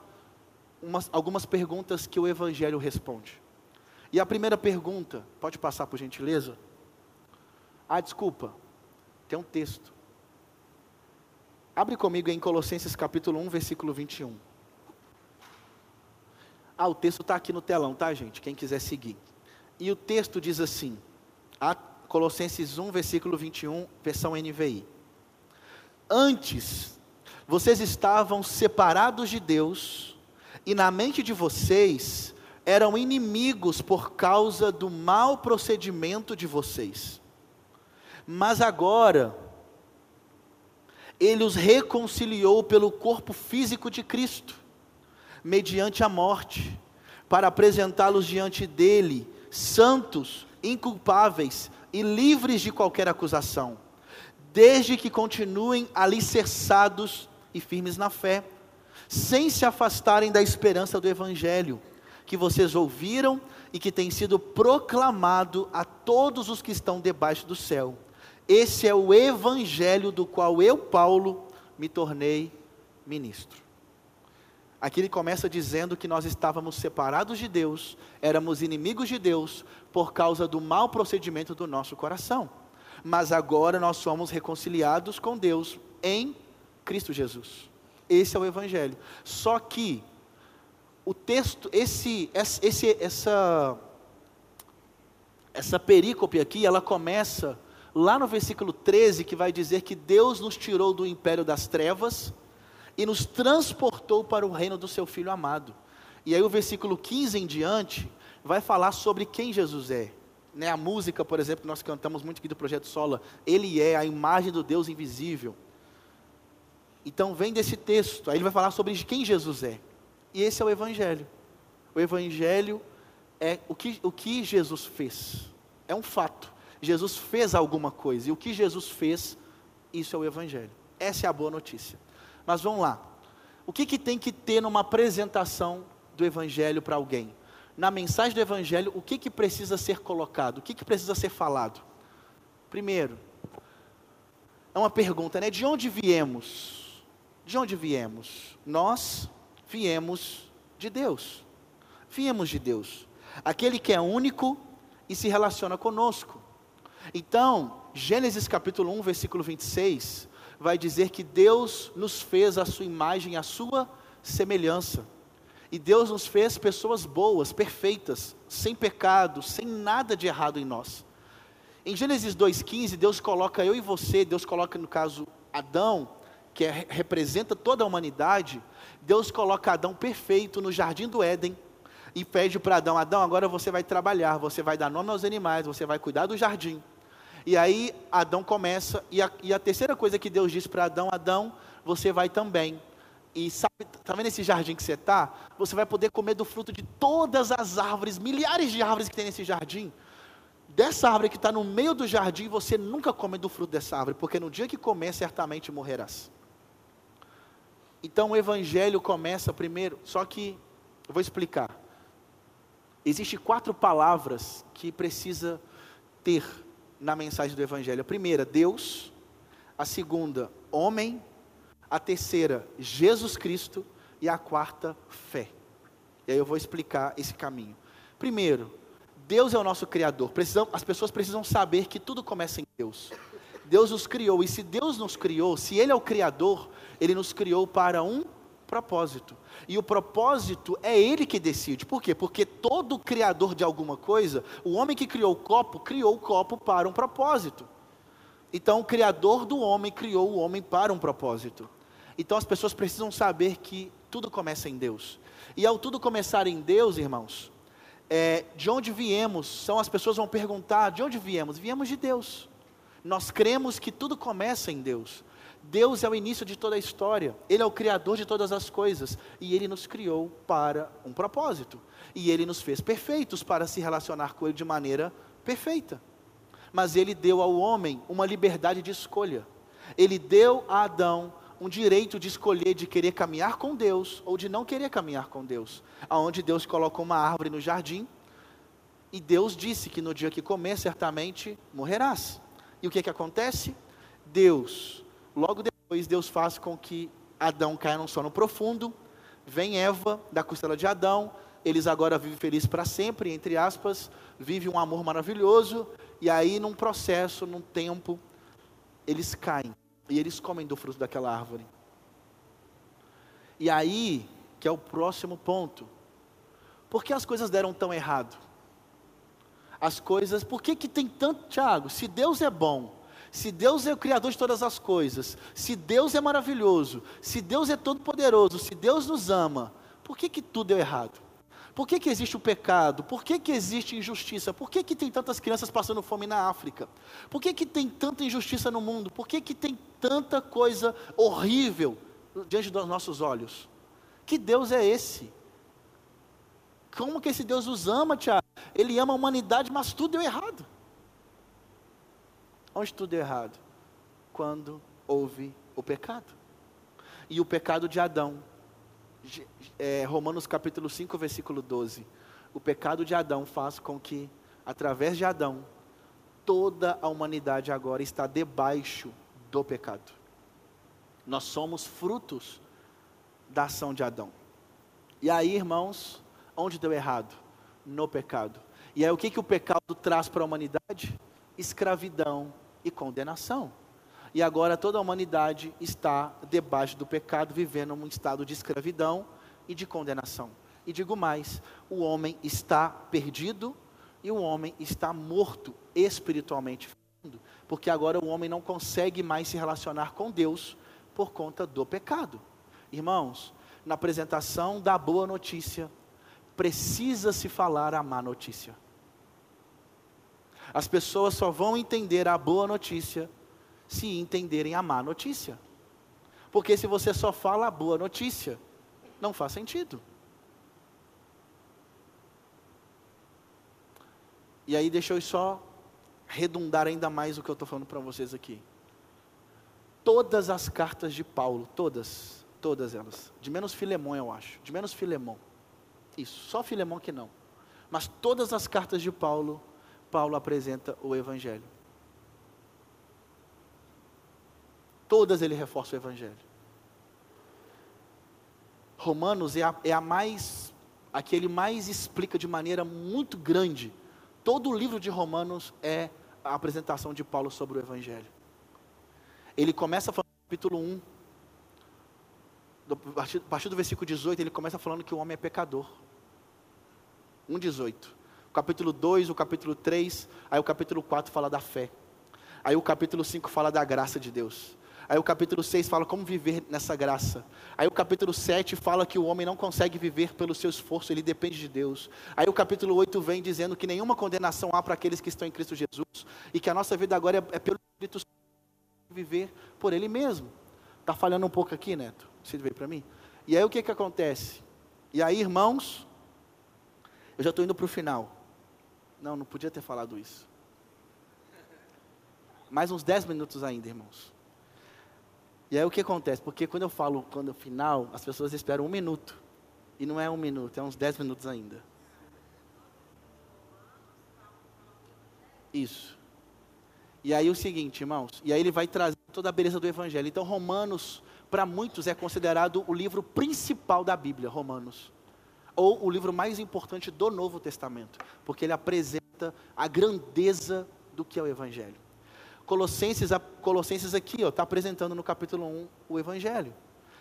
umas, algumas perguntas que o Evangelho responde. E a primeira pergunta, pode passar por gentileza? Ah, desculpa, tem um texto. Abre comigo em Colossenses capítulo 1, versículo 21. Ah, o texto está aqui no telão, tá, gente? Quem quiser seguir. E o texto diz assim, Colossenses 1, versículo 21, versão NVI. Antes, vocês estavam separados de Deus, e na mente de vocês eram inimigos por causa do mau procedimento de vocês. Mas agora, Ele os reconciliou pelo corpo físico de Cristo, mediante a morte, para apresentá-los diante dele, santos, inculpáveis e livres de qualquer acusação, desde que continuem alicerçados e firmes na fé, sem se afastarem da esperança do Evangelho que vocês ouviram e que tem sido proclamado a todos os que estão debaixo do céu. Esse é o evangelho do qual eu, Paulo, me tornei ministro. Aqui ele começa dizendo que nós estávamos separados de Deus, éramos inimigos de Deus por causa do mau procedimento do nosso coração. Mas agora nós somos reconciliados com Deus em Cristo Jesus. Esse é o evangelho. Só que o texto, esse, esse, essa, essa perícope aqui, ela começa lá no versículo 13, que vai dizer que Deus nos tirou do império das trevas e nos transportou para o reino do seu Filho amado. E aí o versículo 15 em diante vai falar sobre quem Jesus é. Né, a música, por exemplo, que nós cantamos muito aqui do Projeto Sola, ele é a imagem do Deus invisível. Então vem desse texto, aí ele vai falar sobre quem Jesus é. E esse é o Evangelho. O Evangelho é o que, o que Jesus fez. É um fato. Jesus fez alguma coisa. E o que Jesus fez, isso é o Evangelho. Essa é a boa notícia. Mas vamos lá. O que, que tem que ter numa apresentação do Evangelho para alguém? Na mensagem do Evangelho, o que, que precisa ser colocado? O que, que precisa ser falado? Primeiro, é uma pergunta, né? De onde viemos? De onde viemos? Nós viemos de Deus. Viemos de Deus. Aquele que é único e se relaciona conosco. Então, Gênesis capítulo 1, versículo 26, vai dizer que Deus nos fez a sua imagem, a sua semelhança. E Deus nos fez pessoas boas, perfeitas, sem pecado, sem nada de errado em nós. Em Gênesis 2,15, Deus coloca eu e você, Deus coloca no caso Adão, que é, representa toda a humanidade, Deus coloca Adão perfeito no jardim do Éden e pede para Adão: Adão, agora você vai trabalhar, você vai dar nome aos animais, você vai cuidar do jardim. E aí Adão começa, e a, e a terceira coisa que Deus diz para Adão: Adão, você vai também. E sabe, está vendo esse jardim que você está? Você vai poder comer do fruto de todas as árvores, milhares de árvores que tem nesse jardim. Dessa árvore que está no meio do jardim, você nunca come do fruto dessa árvore, porque no dia que comer, certamente morrerás. Então o evangelho começa primeiro, só que eu vou explicar. Existem quatro palavras que precisa ter na mensagem do evangelho. A primeira, Deus. A segunda, homem. A terceira, Jesus Cristo. E a quarta, fé. E aí eu vou explicar esse caminho. Primeiro, Deus é o nosso Criador. Precisam, as pessoas precisam saber que tudo começa em Deus. Deus nos criou, e se Deus nos criou, se Ele é o Criador, Ele nos criou para um propósito. E o propósito é Ele que decide. Por quê? Porque todo criador de alguma coisa, o homem que criou o copo, criou o copo para um propósito. Então, o Criador do homem criou o homem para um propósito. Então, as pessoas precisam saber que tudo começa em Deus. E ao tudo começar em Deus, irmãos, é, de onde viemos? São as pessoas vão perguntar: de onde viemos? Viemos de Deus. Nós cremos que tudo começa em Deus. Deus é o início de toda a história, Ele é o Criador de todas as coisas, e Ele nos criou para um propósito, e Ele nos fez perfeitos para se relacionar com Ele de maneira perfeita. Mas Ele deu ao homem uma liberdade de escolha, Ele deu a Adão um direito de escolher de querer caminhar com Deus ou de não querer caminhar com Deus. Aonde Deus colocou uma árvore no jardim e Deus disse que no dia que comer certamente morrerás. E o que que acontece? Deus, logo depois Deus faz com que Adão caia num sono profundo. Vem Eva da costela de Adão, eles agora vivem felizes para sempre, entre aspas, vive um amor maravilhoso, e aí num processo, num tempo, eles caem. E eles comem do fruto daquela árvore. E aí, que é o próximo ponto. Por que as coisas deram tão errado? As coisas, por que, que tem tanto, Tiago? Se Deus é bom, se Deus é o Criador de todas as coisas, se Deus é maravilhoso, se Deus é todo-poderoso, se Deus nos ama, por que, que tudo deu errado? Por que, que existe o pecado? Por que, que existe injustiça? Por que, que tem tantas crianças passando fome na África? Por que, que tem tanta injustiça no mundo? Por que, que tem tanta coisa horrível diante dos nossos olhos? Que Deus é esse? Como que esse Deus os ama, Tiago? Ele ama a humanidade, mas tudo deu errado. Onde tudo deu errado? Quando houve o pecado. E o pecado de Adão é, Romanos capítulo 5, versículo 12. O pecado de Adão faz com que, através de Adão, toda a humanidade agora está debaixo do pecado. Nós somos frutos da ação de Adão. E aí, irmãos, onde deu errado? No pecado. E aí, o que, que o pecado traz para a humanidade? Escravidão e condenação. E agora toda a humanidade está debaixo do pecado, vivendo um estado de escravidão e de condenação. E digo mais: o homem está perdido e o homem está morto espiritualmente porque agora o homem não consegue mais se relacionar com Deus por conta do pecado. Irmãos, na apresentação da boa notícia, precisa se falar a má notícia. As pessoas só vão entender a boa notícia se entenderem a má notícia. Porque se você só fala a boa notícia, não faz sentido. E aí deixa eu só redundar ainda mais o que eu estou falando para vocês aqui. Todas as cartas de Paulo, todas, todas elas, de menos Filemão eu acho, de menos Filemão. Isso, só Filemão que não. Mas todas as cartas de Paulo, Paulo apresenta o Evangelho. Todas ele reforça o Evangelho. Romanos é a, é a mais, aquele mais explica de maneira muito grande. Todo o livro de Romanos é a apresentação de Paulo sobre o Evangelho. Ele começa falando no capítulo 1, a partir do versículo 18, ele começa falando que o homem é pecador. 1,18. Capítulo 2, o capítulo 3, aí o capítulo 4 fala da fé. Aí o capítulo 5 fala da graça de Deus. Aí o capítulo 6 fala como viver nessa graça. Aí o capítulo 7 fala que o homem não consegue viver pelo seu esforço, ele depende de Deus. Aí o capítulo 8 vem dizendo que nenhuma condenação há para aqueles que estão em Cristo Jesus e que a nossa vida agora é, é pelo Espírito Santo viver por ele mesmo. Está falhando um pouco aqui, Neto? Você veio para mim? E aí o que que acontece? E aí, irmãos, eu já estou indo para o final. Não, não podia ter falado isso. Mais uns 10 minutos ainda, irmãos. E aí o que acontece? Porque quando eu falo quando final, as pessoas esperam um minuto. E não é um minuto, é uns dez minutos ainda. Isso. E aí o seguinte, irmãos, e aí ele vai trazer toda a beleza do Evangelho. Então, Romanos, para muitos, é considerado o livro principal da Bíblia, Romanos. Ou o livro mais importante do Novo Testamento, porque ele apresenta a grandeza do que é o Evangelho. Colossenses, Colossenses aqui está apresentando no capítulo 1 o Evangelho.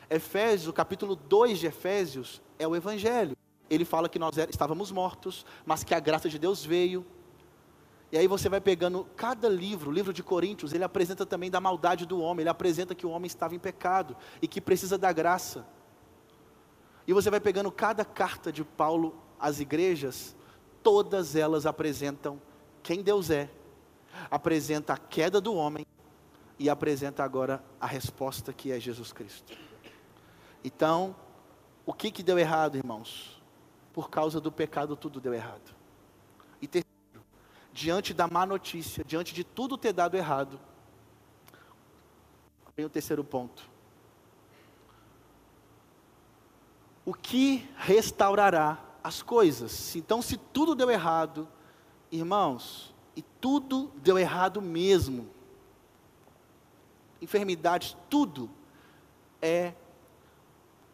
Efésios, o capítulo 2 de Efésios é o Evangelho. Ele fala que nós estávamos mortos, mas que a graça de Deus veio. E aí você vai pegando cada livro, o livro de Coríntios, ele apresenta também da maldade do homem, ele apresenta que o homem estava em pecado e que precisa da graça. E você vai pegando cada carta de Paulo às igrejas, todas elas apresentam quem Deus é, apresenta a queda do homem e apresenta agora a resposta que é Jesus Cristo. Então, o que, que deu errado, irmãos? Por causa do pecado, tudo deu errado. E terceiro, diante da má notícia, diante de tudo ter dado errado, vem o terceiro ponto. O que restaurará as coisas? Então, se tudo deu errado, irmãos, e tudo deu errado mesmo, enfermidades, tudo é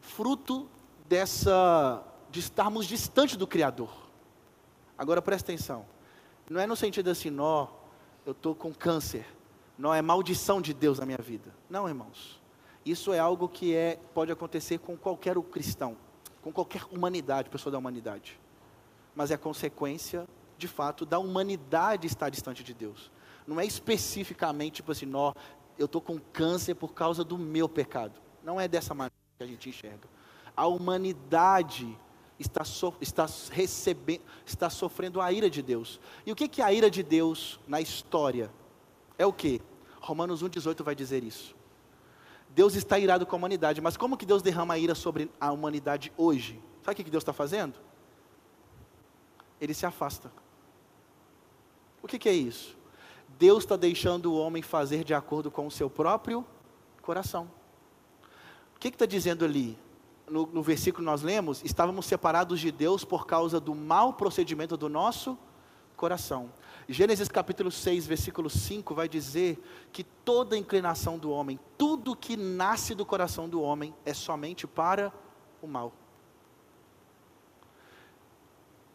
fruto dessa de estarmos distante do Criador. Agora presta atenção. Não é no sentido assim, nó, eu estou com câncer. Não é maldição de Deus na minha vida. Não, irmãos. Isso é algo que é, pode acontecer com qualquer cristão, com qualquer humanidade, pessoa da humanidade. Mas é consequência, de fato, da humanidade estar distante de Deus. Não é especificamente tipo assim, nó, eu estou com câncer por causa do meu pecado. Não é dessa maneira que a gente enxerga. A humanidade está, so, está, recebendo, está sofrendo a ira de Deus. E o que, que é a ira de Deus na história? É o que? Romanos 1,18 vai dizer isso. Deus está irado com a humanidade, mas como que Deus derrama a ira sobre a humanidade hoje? Sabe o que Deus está fazendo? Ele se afasta. O que, que é isso? Deus está deixando o homem fazer de acordo com o seu próprio coração. O que está dizendo ali? No, no versículo nós lemos, estávamos separados de Deus por causa do mau procedimento do nosso coração. Gênesis capítulo 6, versículo 5 vai dizer que toda inclinação do homem, tudo que nasce do coração do homem é somente para o mal.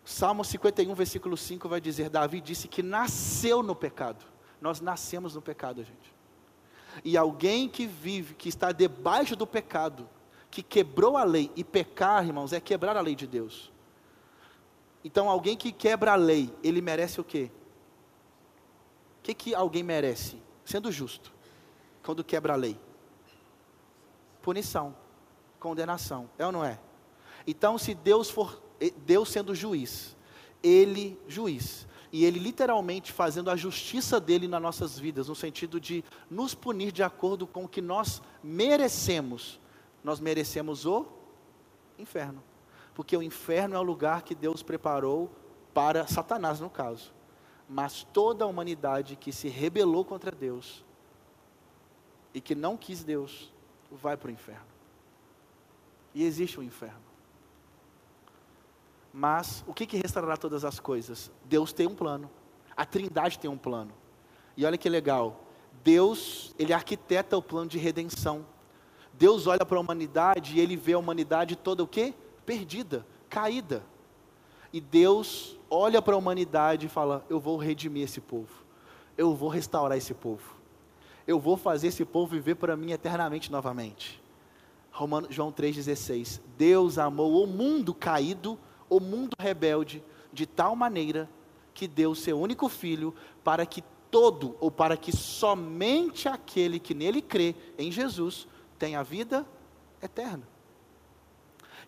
Salmo 51, versículo 5 vai dizer: Davi disse que nasceu no pecado. Nós nascemos no pecado, gente. E alguém que vive, que está debaixo do pecado, que quebrou a lei, e pecar, irmãos, é quebrar a lei de Deus. Então, alguém que quebra a lei, ele merece o quê? O que, que alguém merece? Sendo justo, quando quebra a lei: punição, condenação, é ou não é? Então, se Deus for Deus sendo juiz, ele juiz, e ele literalmente fazendo a justiça dele nas nossas vidas, no sentido de nos punir de acordo com o que nós merecemos. Nós merecemos o inferno, porque o inferno é o lugar que Deus preparou para Satanás, no caso. Mas toda a humanidade que se rebelou contra Deus e que não quis Deus, vai para o inferno. E existe o um inferno. Mas o que, que restaurará todas as coisas? Deus tem um plano. A Trindade tem um plano. E olha que legal. Deus, ele arquiteta o plano de redenção. Deus olha para a humanidade e ele vê a humanidade toda o quê? Perdida, caída. E Deus olha para a humanidade e fala: Eu vou redimir esse povo. Eu vou restaurar esse povo. Eu vou fazer esse povo viver para mim eternamente novamente. Romano, João 3,16. Deus amou o mundo caído o mundo rebelde de tal maneira que deu seu único filho para que todo, ou para que somente aquele que nele crê, em Jesus, tenha vida eterna.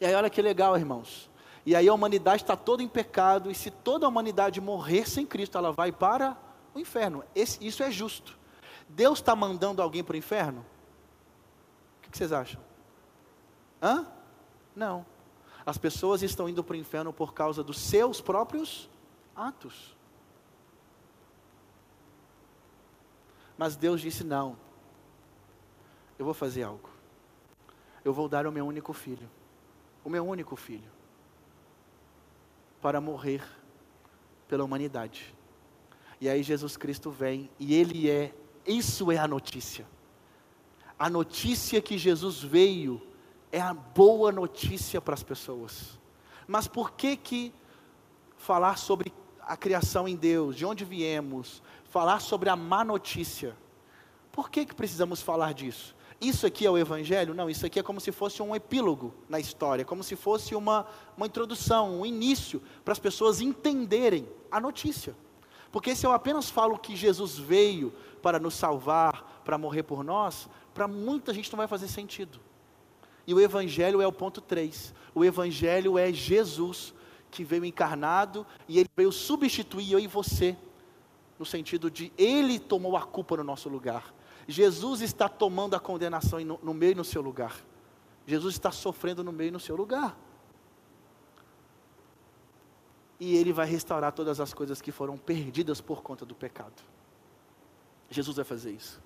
E aí olha que legal, irmãos. E aí a humanidade está toda em pecado, e se toda a humanidade morrer sem Cristo, ela vai para o inferno. Esse, isso é justo. Deus está mandando alguém para o inferno? O que, que vocês acham? Hã? Não. As pessoas estão indo para o inferno por causa dos seus próprios atos. Mas Deus disse: não, eu vou fazer algo. Eu vou dar o meu único filho, o meu único filho, para morrer pela humanidade. E aí Jesus Cristo vem e ele é, isso é a notícia. A notícia que Jesus veio é a boa notícia para as pessoas. Mas por que que falar sobre a criação em Deus, de onde viemos, falar sobre a má notícia? Por que que precisamos falar disso? Isso aqui é o Evangelho? Não, isso aqui é como se fosse um epílogo na história, como se fosse uma, uma introdução, um início, para as pessoas entenderem a notícia. Porque se eu apenas falo que Jesus veio para nos salvar, para morrer por nós, para muita gente não vai fazer sentido. E o Evangelho é o ponto 3. O Evangelho é Jesus que veio encarnado e ele veio substituir eu e você, no sentido de ele tomou a culpa no nosso lugar. Jesus está tomando a condenação no, no meio e no seu lugar. Jesus está sofrendo no meio e no seu lugar. E ele vai restaurar todas as coisas que foram perdidas por conta do pecado. Jesus vai fazer isso.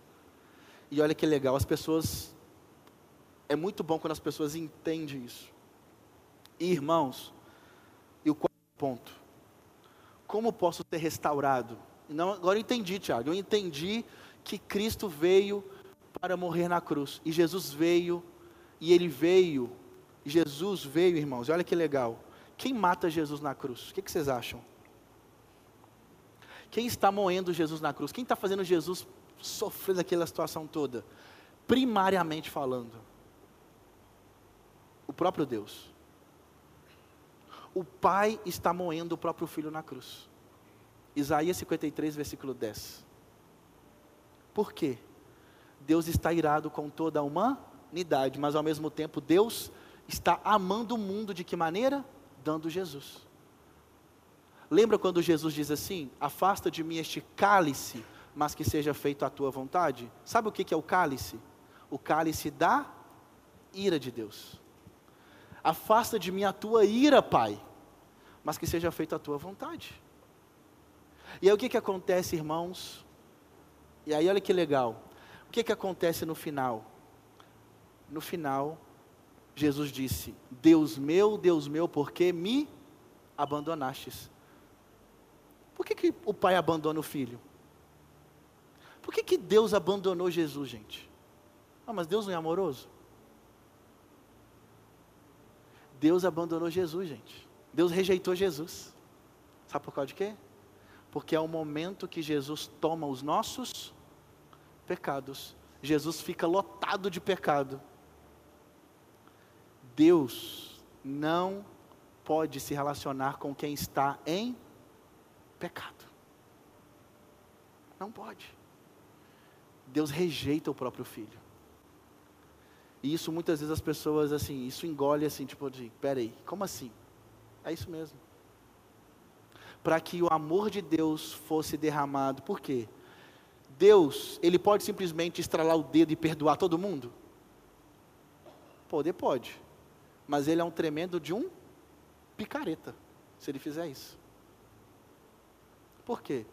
E olha que legal, as pessoas. É muito bom quando as pessoas entendem isso. E, irmãos, e o quarto ponto. Como posso ser restaurado? Não, agora eu entendi, Tiago. Eu entendi que Cristo veio para morrer na cruz. E Jesus veio, e ele veio, Jesus veio, irmãos, olha que legal. Quem mata Jesus na cruz? O que, que vocês acham? Quem está moendo Jesus na cruz? Quem está fazendo Jesus sofrer daquela situação toda? Primariamente falando, o próprio Deus. O Pai está moendo o próprio Filho na cruz. Isaías 53, versículo 10. Por quê? Deus está irado com toda a humanidade, mas ao mesmo tempo Deus está amando o mundo de que maneira? Dando Jesus. Lembra quando Jesus diz assim: Afasta de mim este cálice, mas que seja feito a tua vontade? Sabe o que é o cálice? O cálice da ira de Deus. Afasta de mim a tua ira, Pai, mas que seja feita a tua vontade. E aí o que, que acontece, irmãos? E aí olha que legal. O que, que acontece no final? No final, Jesus disse: Deus meu, Deus meu, por que me abandonastes? Por que, que o pai abandona o filho? Por que, que Deus abandonou Jesus, gente? Ah, mas Deus não é amoroso? Deus abandonou Jesus, gente. Deus rejeitou Jesus. Sabe por causa de quê? Porque é o momento que Jesus toma os nossos pecados. Jesus fica lotado de pecado. Deus não pode se relacionar com quem está em pecado. Não pode. Deus rejeita o próprio filho. E isso muitas vezes as pessoas assim, isso engole assim, tipo de, peraí, como assim? É isso mesmo. Para que o amor de Deus fosse derramado, por quê? Deus, ele pode simplesmente estralar o dedo e perdoar todo mundo? Poder pode. Mas ele é um tremendo de um picareta, se ele fizer isso. Por quê?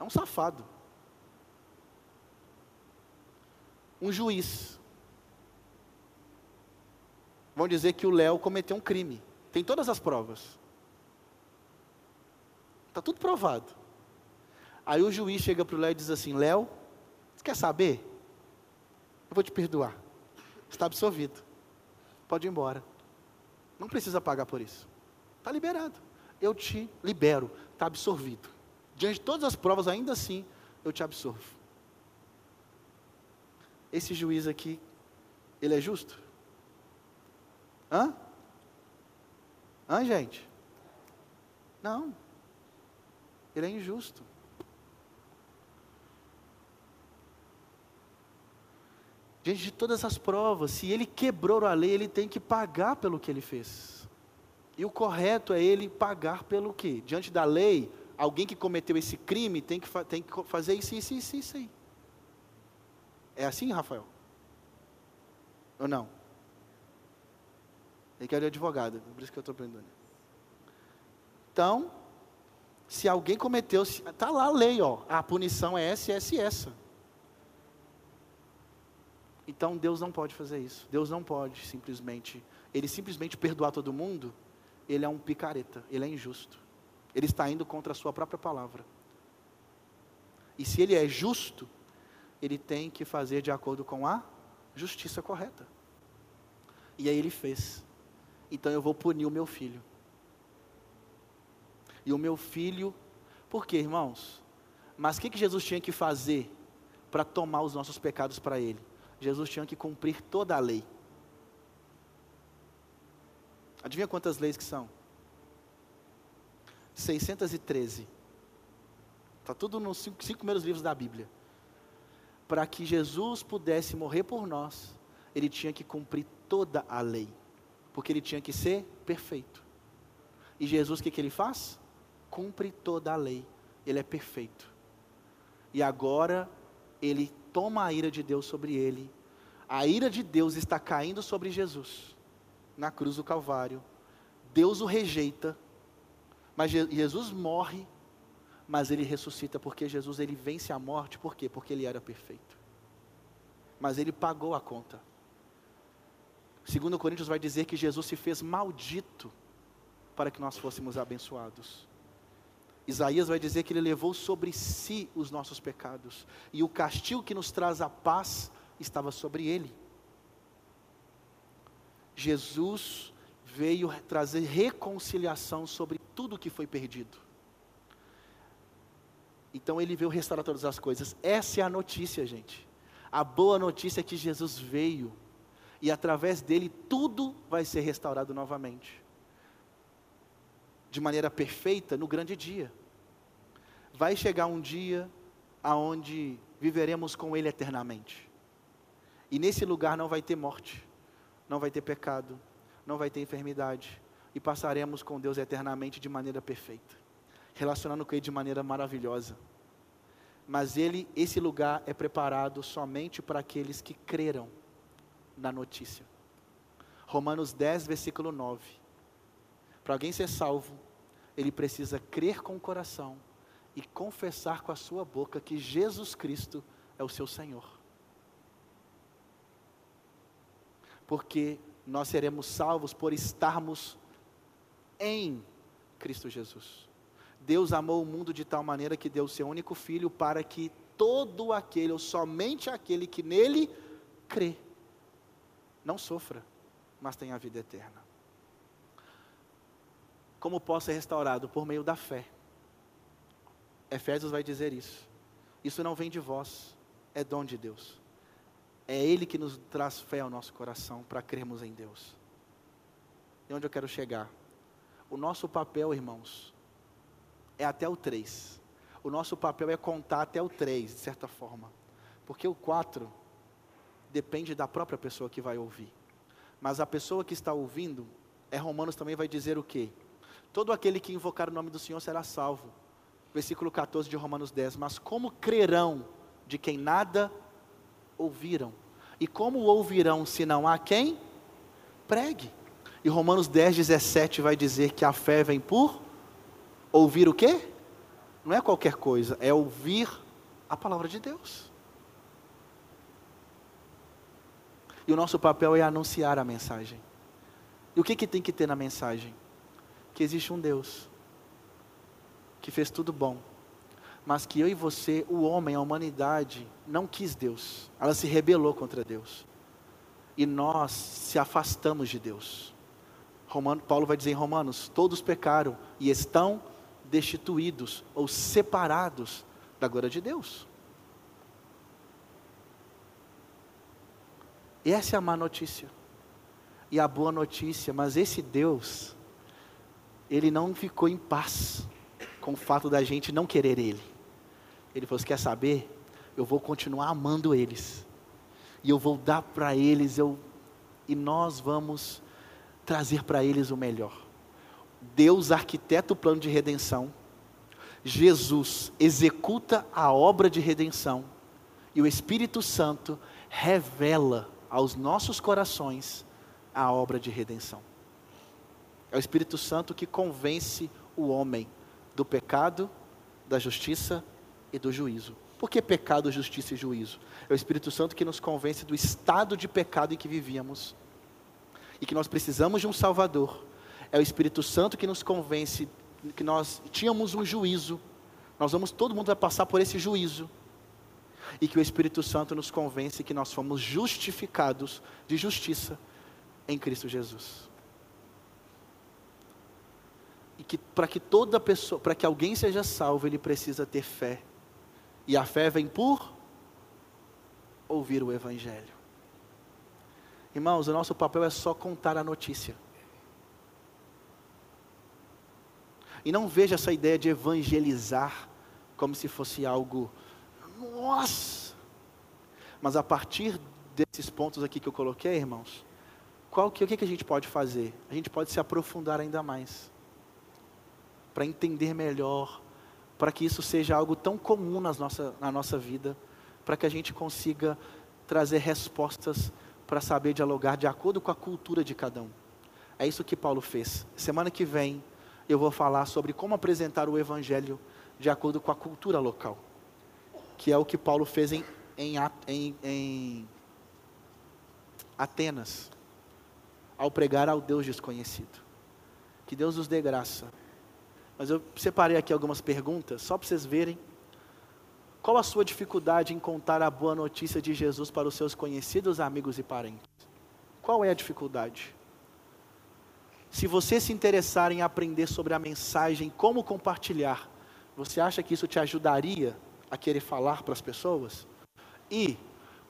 É um safado. Um juiz. Vão dizer que o Léo cometeu um crime. Tem todas as provas. Está tudo provado. Aí o juiz chega para o Léo e diz assim: Léo, você quer saber? Eu vou te perdoar. Está absolvido. Pode ir embora. Não precisa pagar por isso. Está liberado. Eu te libero. Está absorvido. Diante de todas as provas, ainda assim, eu te absorvo. Esse juiz aqui, ele é justo? Hã? Hã, gente? Não. Ele é injusto. Diante de todas as provas, se ele quebrou a lei, ele tem que pagar pelo que ele fez. E o correto é ele pagar pelo quê? Diante da lei, alguém que cometeu esse crime tem que, tem que fazer isso, isso, isso, isso aí. É assim, Rafael? Ou não? Ele quer advogado, por isso que eu estou aprendendo. Então, se alguém cometeu, está lá a lei, ó, a punição é essa, essa e essa. Então Deus não pode fazer isso. Deus não pode simplesmente, ele simplesmente perdoar todo mundo, ele é um picareta, ele é injusto. Ele está indo contra a sua própria palavra. E se ele é justo, ele tem que fazer de acordo com a justiça correta. E aí ele fez então eu vou punir o meu filho. E o meu filho, por quê, irmãos? Mas o que, que Jesus tinha que fazer para tomar os nossos pecados para Ele? Jesus tinha que cumprir toda a lei. Adivinha quantas leis que são? 613. Está tudo nos cinco, cinco primeiros livros da Bíblia. Para que Jesus pudesse morrer por nós, ele tinha que cumprir toda a lei. porque ele tinha que ser perfeito. E Jesus, o que, que ele faz? Cumpre toda a lei, ele é perfeito. E agora, ele toma a ira de Deus sobre ele, a ira de Deus está caindo sobre Jesus, na cruz do Calvário. Deus o rejeita, mas Jesus morre, mas ele ressuscita, porque Jesus ele vence a morte, por quê? Porque ele era perfeito. Mas ele pagou a conta. Segundo Coríntios vai dizer que Jesus se fez maldito para que nós fôssemos abençoados. Isaías vai dizer que ele levou sobre si os nossos pecados, e o castigo que nos traz a paz estava sobre ele. Jesus veio trazer reconciliação sobre tudo que foi perdido. Então ele veio restaurar todas as coisas. Essa é a notícia, gente. A boa notícia é que Jesus veio e através dele tudo vai ser restaurado novamente. De maneira perfeita no grande dia. Vai chegar um dia aonde viveremos com ele eternamente. E nesse lugar não vai ter morte, não vai ter pecado, não vai ter enfermidade e passaremos com Deus eternamente de maneira perfeita, relacionando com ele de maneira maravilhosa. Mas ele, esse lugar é preparado somente para aqueles que creram na notícia. Romanos 10, versículo 9. Para alguém ser salvo, ele precisa crer com o coração e confessar com a sua boca que Jesus Cristo é o seu Senhor. Porque nós seremos salvos por estarmos em Cristo Jesus. Deus amou o mundo de tal maneira que deu o seu único filho para que todo aquele, ou somente aquele que nele crê, não sofra, mas tenha a vida eterna. Como posso ser restaurado? Por meio da fé. Efésios vai dizer isso. Isso não vem de vós, é dom de Deus. É Ele que nos traz fé ao nosso coração para crermos em Deus. E onde eu quero chegar? O nosso papel, irmãos, é até o 3. O nosso papel é contar até o 3, de certa forma. Porque o 4 depende da própria pessoa que vai ouvir. Mas a pessoa que está ouvindo, é Romanos também vai dizer o quê? Todo aquele que invocar o nome do Senhor será salvo. Versículo 14 de Romanos 10. Mas como crerão de quem nada ouviram? E como ouvirão se não há quem? Pregue. E Romanos 10, 17 vai dizer que a fé vem por ouvir o quê? Não é qualquer coisa, é ouvir a palavra de Deus. E o nosso papel é anunciar a mensagem. E o que, que tem que ter na mensagem? Que existe um Deus que fez tudo bom, mas que eu e você, o homem, a humanidade, não quis Deus, ela se rebelou contra Deus, e nós se afastamos de Deus. Romano, Paulo vai dizer em Romanos: todos pecaram e estão destituídos ou separados da glória de Deus. Essa é a má notícia. E a boa notícia, mas esse Deus, ele não ficou em paz com o fato da gente não querer Ele. Ele falou: quer saber? Eu vou continuar amando eles. E eu vou dar para eles, eu, e nós vamos trazer para eles o melhor. Deus arquiteta o plano de redenção. Jesus executa a obra de redenção. E o Espírito Santo revela aos nossos corações a obra de redenção. É o Espírito Santo que convence o homem do pecado, da justiça e do juízo. Por que pecado, justiça e juízo? É o Espírito Santo que nos convence do estado de pecado em que vivíamos e que nós precisamos de um Salvador. É o Espírito Santo que nos convence que nós tínhamos um juízo. Nós vamos, todo mundo vai passar por esse juízo e que o Espírito Santo nos convence que nós fomos justificados de justiça em Cristo Jesus. E que para que toda pessoa, para que alguém seja salvo, ele precisa ter fé. E a fé vem por ouvir o evangelho. Irmãos, o nosso papel é só contar a notícia. E não veja essa ideia de evangelizar como se fosse algo nossa! Mas a partir desses pontos aqui que eu coloquei, irmãos, qual que, o que, que a gente pode fazer? A gente pode se aprofundar ainda mais, para entender melhor, para que isso seja algo tão comum nas nossa, na nossa vida, para que a gente consiga trazer respostas para saber dialogar de acordo com a cultura de cada um. É isso que Paulo fez. Semana que vem eu vou falar sobre como apresentar o Evangelho de acordo com a cultura local, que é o que Paulo fez em, em, em, em Atenas, ao pregar ao Deus desconhecido. Que Deus nos dê graça. Mas eu separei aqui algumas perguntas, só para vocês verem. Qual a sua dificuldade em contar a boa notícia de Jesus para os seus conhecidos, amigos e parentes? Qual é a dificuldade? Se você se interessar em aprender sobre a mensagem, como compartilhar, você acha que isso te ajudaria a querer falar para as pessoas? E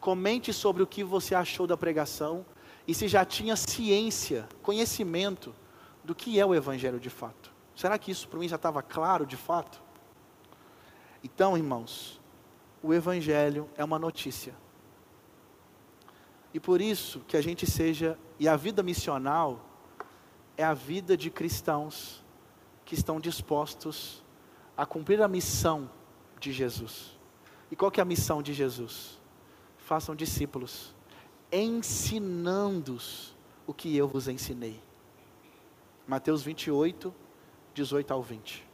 comente sobre o que você achou da pregação e se já tinha ciência, conhecimento do que é o Evangelho de fato. Será que isso para mim já estava claro de fato? Então, irmãos, o Evangelho é uma notícia. E por isso que a gente seja, e a vida missional é a vida de cristãos que estão dispostos a cumprir a missão de Jesus. E qual que é a missão de Jesus? Façam discípulos, ensinando-os o que eu vos ensinei. Mateus 28, 18 ao 20.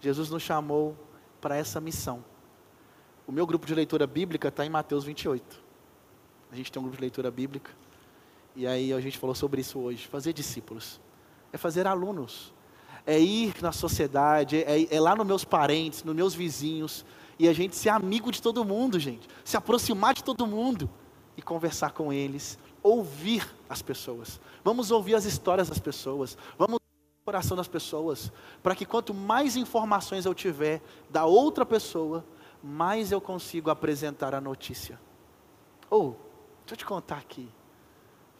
Jesus nos chamou para essa missão. O meu grupo de leitura bíblica está em Mateus 28. A gente tem um grupo de leitura bíblica. E aí a gente falou sobre isso hoje. Fazer discípulos. É fazer alunos. É ir na sociedade, é, é lá nos meus parentes, nos meus vizinhos. E a gente ser amigo de todo mundo, gente. Se aproximar de todo mundo. E conversar com eles. Ouvir as pessoas. Vamos ouvir as histórias das pessoas. Vamos coração das pessoas. Para que quanto mais informações eu tiver da outra pessoa, mais eu consigo apresentar a notícia. Ou, oh, deixa eu te contar aqui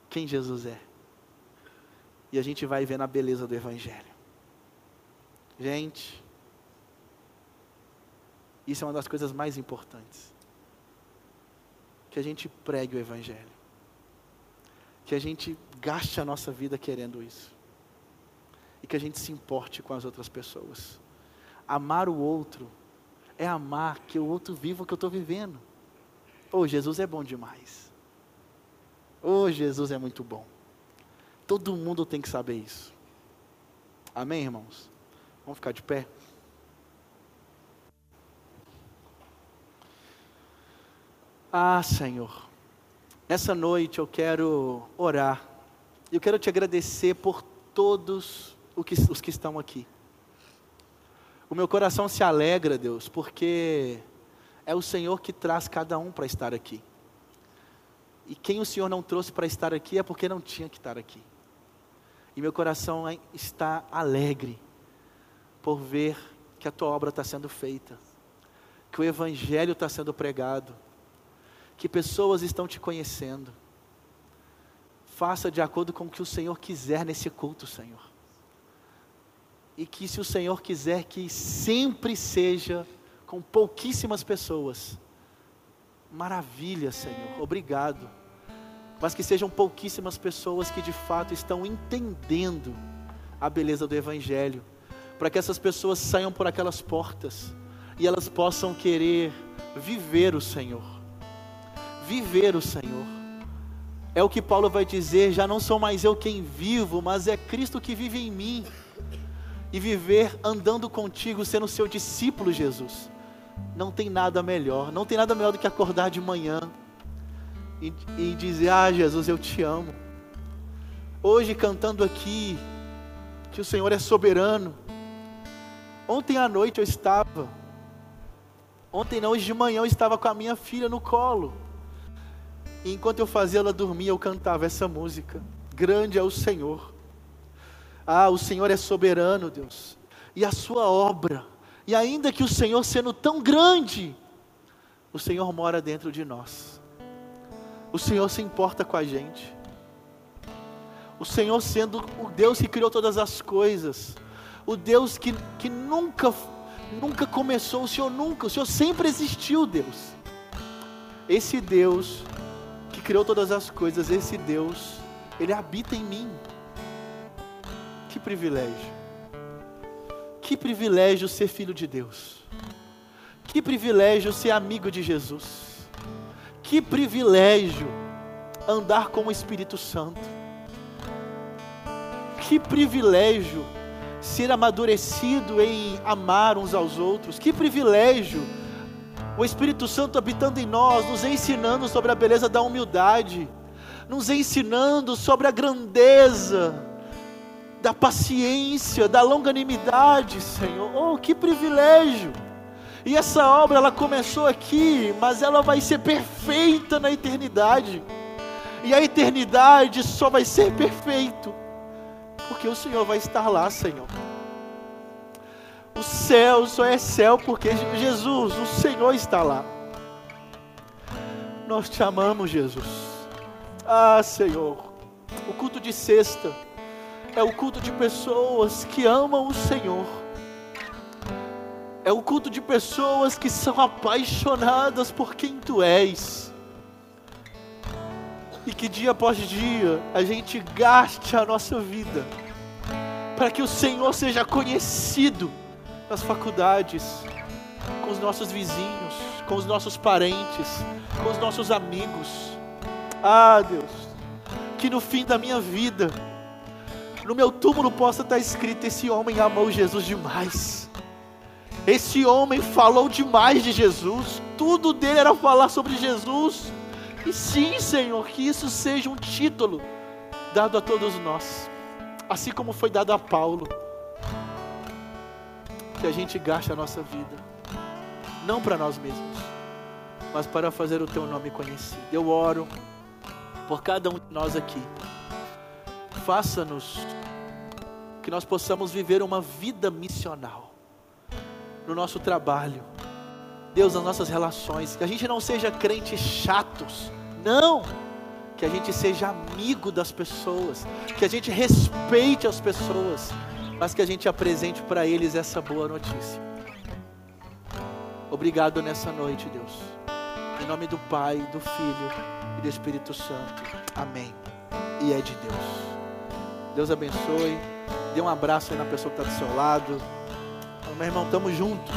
quem Jesus é. E a gente vai ver na beleza do Evangelho. Gente, isso é uma das coisas mais importantes. Que a gente pregue o Evangelho. Que a gente gaste a nossa vida querendo isso. E que a gente se importe com as outras pessoas. Amar o outro é amar que o outro viva o que eu estou vivendo. Oh, Jesus é bom demais. Oh, Jesus é muito bom. Todo mundo tem que saber isso. Amém, irmãos? Vamos ficar de pé? Ah, Senhor, nessa noite eu quero orar. Eu quero te agradecer por todos os que estão aqui. O meu coração se alegra, Deus, porque é o Senhor que traz cada um para estar aqui. E quem o Senhor não trouxe para estar aqui é porque não tinha que estar aqui. E meu coração está alegre por ver que a tua obra está sendo feita, que o Evangelho está sendo pregado, que pessoas estão te conhecendo. Faça de acordo com o que o Senhor quiser nesse culto, Senhor e que, se o Senhor quiser, que sempre seja com pouquíssimas pessoas. Maravilha, Senhor, obrigado. Mas que sejam pouquíssimas pessoas que de fato estão entendendo a beleza do Evangelho, para que essas pessoas saiam por aquelas portas e elas possam querer viver o Senhor. Viver o Senhor. É o que Paulo vai dizer: já não sou mais eu quem vivo, mas é Cristo que vive em mim e viver andando contigo, sendo seu discípulo, Jesus. Não tem nada melhor, não tem nada melhor do que acordar de manhã e, e dizer: Ah, Jesus, eu te amo. Hoje, cantando aqui, que o Senhor é soberano. Ontem à noite eu estava, ontem não, hoje de manhã eu estava com a minha filha no colo. E enquanto eu fazia ela dormir, eu cantava essa música. Grande é o Senhor ah, o Senhor é soberano, Deus, e a sua obra, e ainda que o Senhor sendo tão grande, o Senhor mora dentro de nós. O Senhor se importa com a gente. O Senhor sendo o Deus que criou todas as coisas, o Deus que, que nunca, nunca começou, o Senhor nunca, o Senhor sempre existiu, Deus. Esse Deus que criou todas as coisas, esse Deus Ele habita em mim. Que privilégio. Que privilégio ser filho de Deus. Que privilégio ser amigo de Jesus. Que privilégio andar com o Espírito Santo. Que privilégio ser amadurecido em amar uns aos outros. Que privilégio o Espírito Santo habitando em nós, nos ensinando sobre a beleza da humildade, nos ensinando sobre a grandeza da paciência, da longanimidade, Senhor. Oh, que privilégio! E essa obra ela começou aqui, mas ela vai ser perfeita na eternidade. E a eternidade só vai ser perfeito porque o Senhor vai estar lá, Senhor. O céu só é céu porque Jesus, o Senhor está lá. Nós te amamos, Jesus. Ah, Senhor, o culto de sexta é o culto de pessoas que amam o Senhor. É o culto de pessoas que são apaixonadas por quem tu és. E que dia após dia a gente gaste a nossa vida para que o Senhor seja conhecido nas faculdades, com os nossos vizinhos, com os nossos parentes, com os nossos amigos. Ah, Deus, que no fim da minha vida, no meu túmulo possa estar escrito: esse homem amou Jesus demais. Esse homem falou demais de Jesus. Tudo dele era falar sobre Jesus. E sim, Senhor, que isso seja um título dado a todos nós assim como foi dado a Paulo, que a gente gaste a nossa vida, não para nós mesmos, mas para fazer o teu nome conhecido. Eu oro por cada um de nós aqui. Faça-nos que nós possamos viver uma vida missional no nosso trabalho. Deus, nas nossas relações, que a gente não seja crentes chatos, não que a gente seja amigo das pessoas, que a gente respeite as pessoas, mas que a gente apresente para eles essa boa notícia. Obrigado nessa noite, Deus. Em nome do Pai, do Filho e do Espírito Santo. Amém. E é de Deus. Deus abençoe. Dê um abraço aí na pessoa que está do seu lado. Meu irmão, estamos juntos.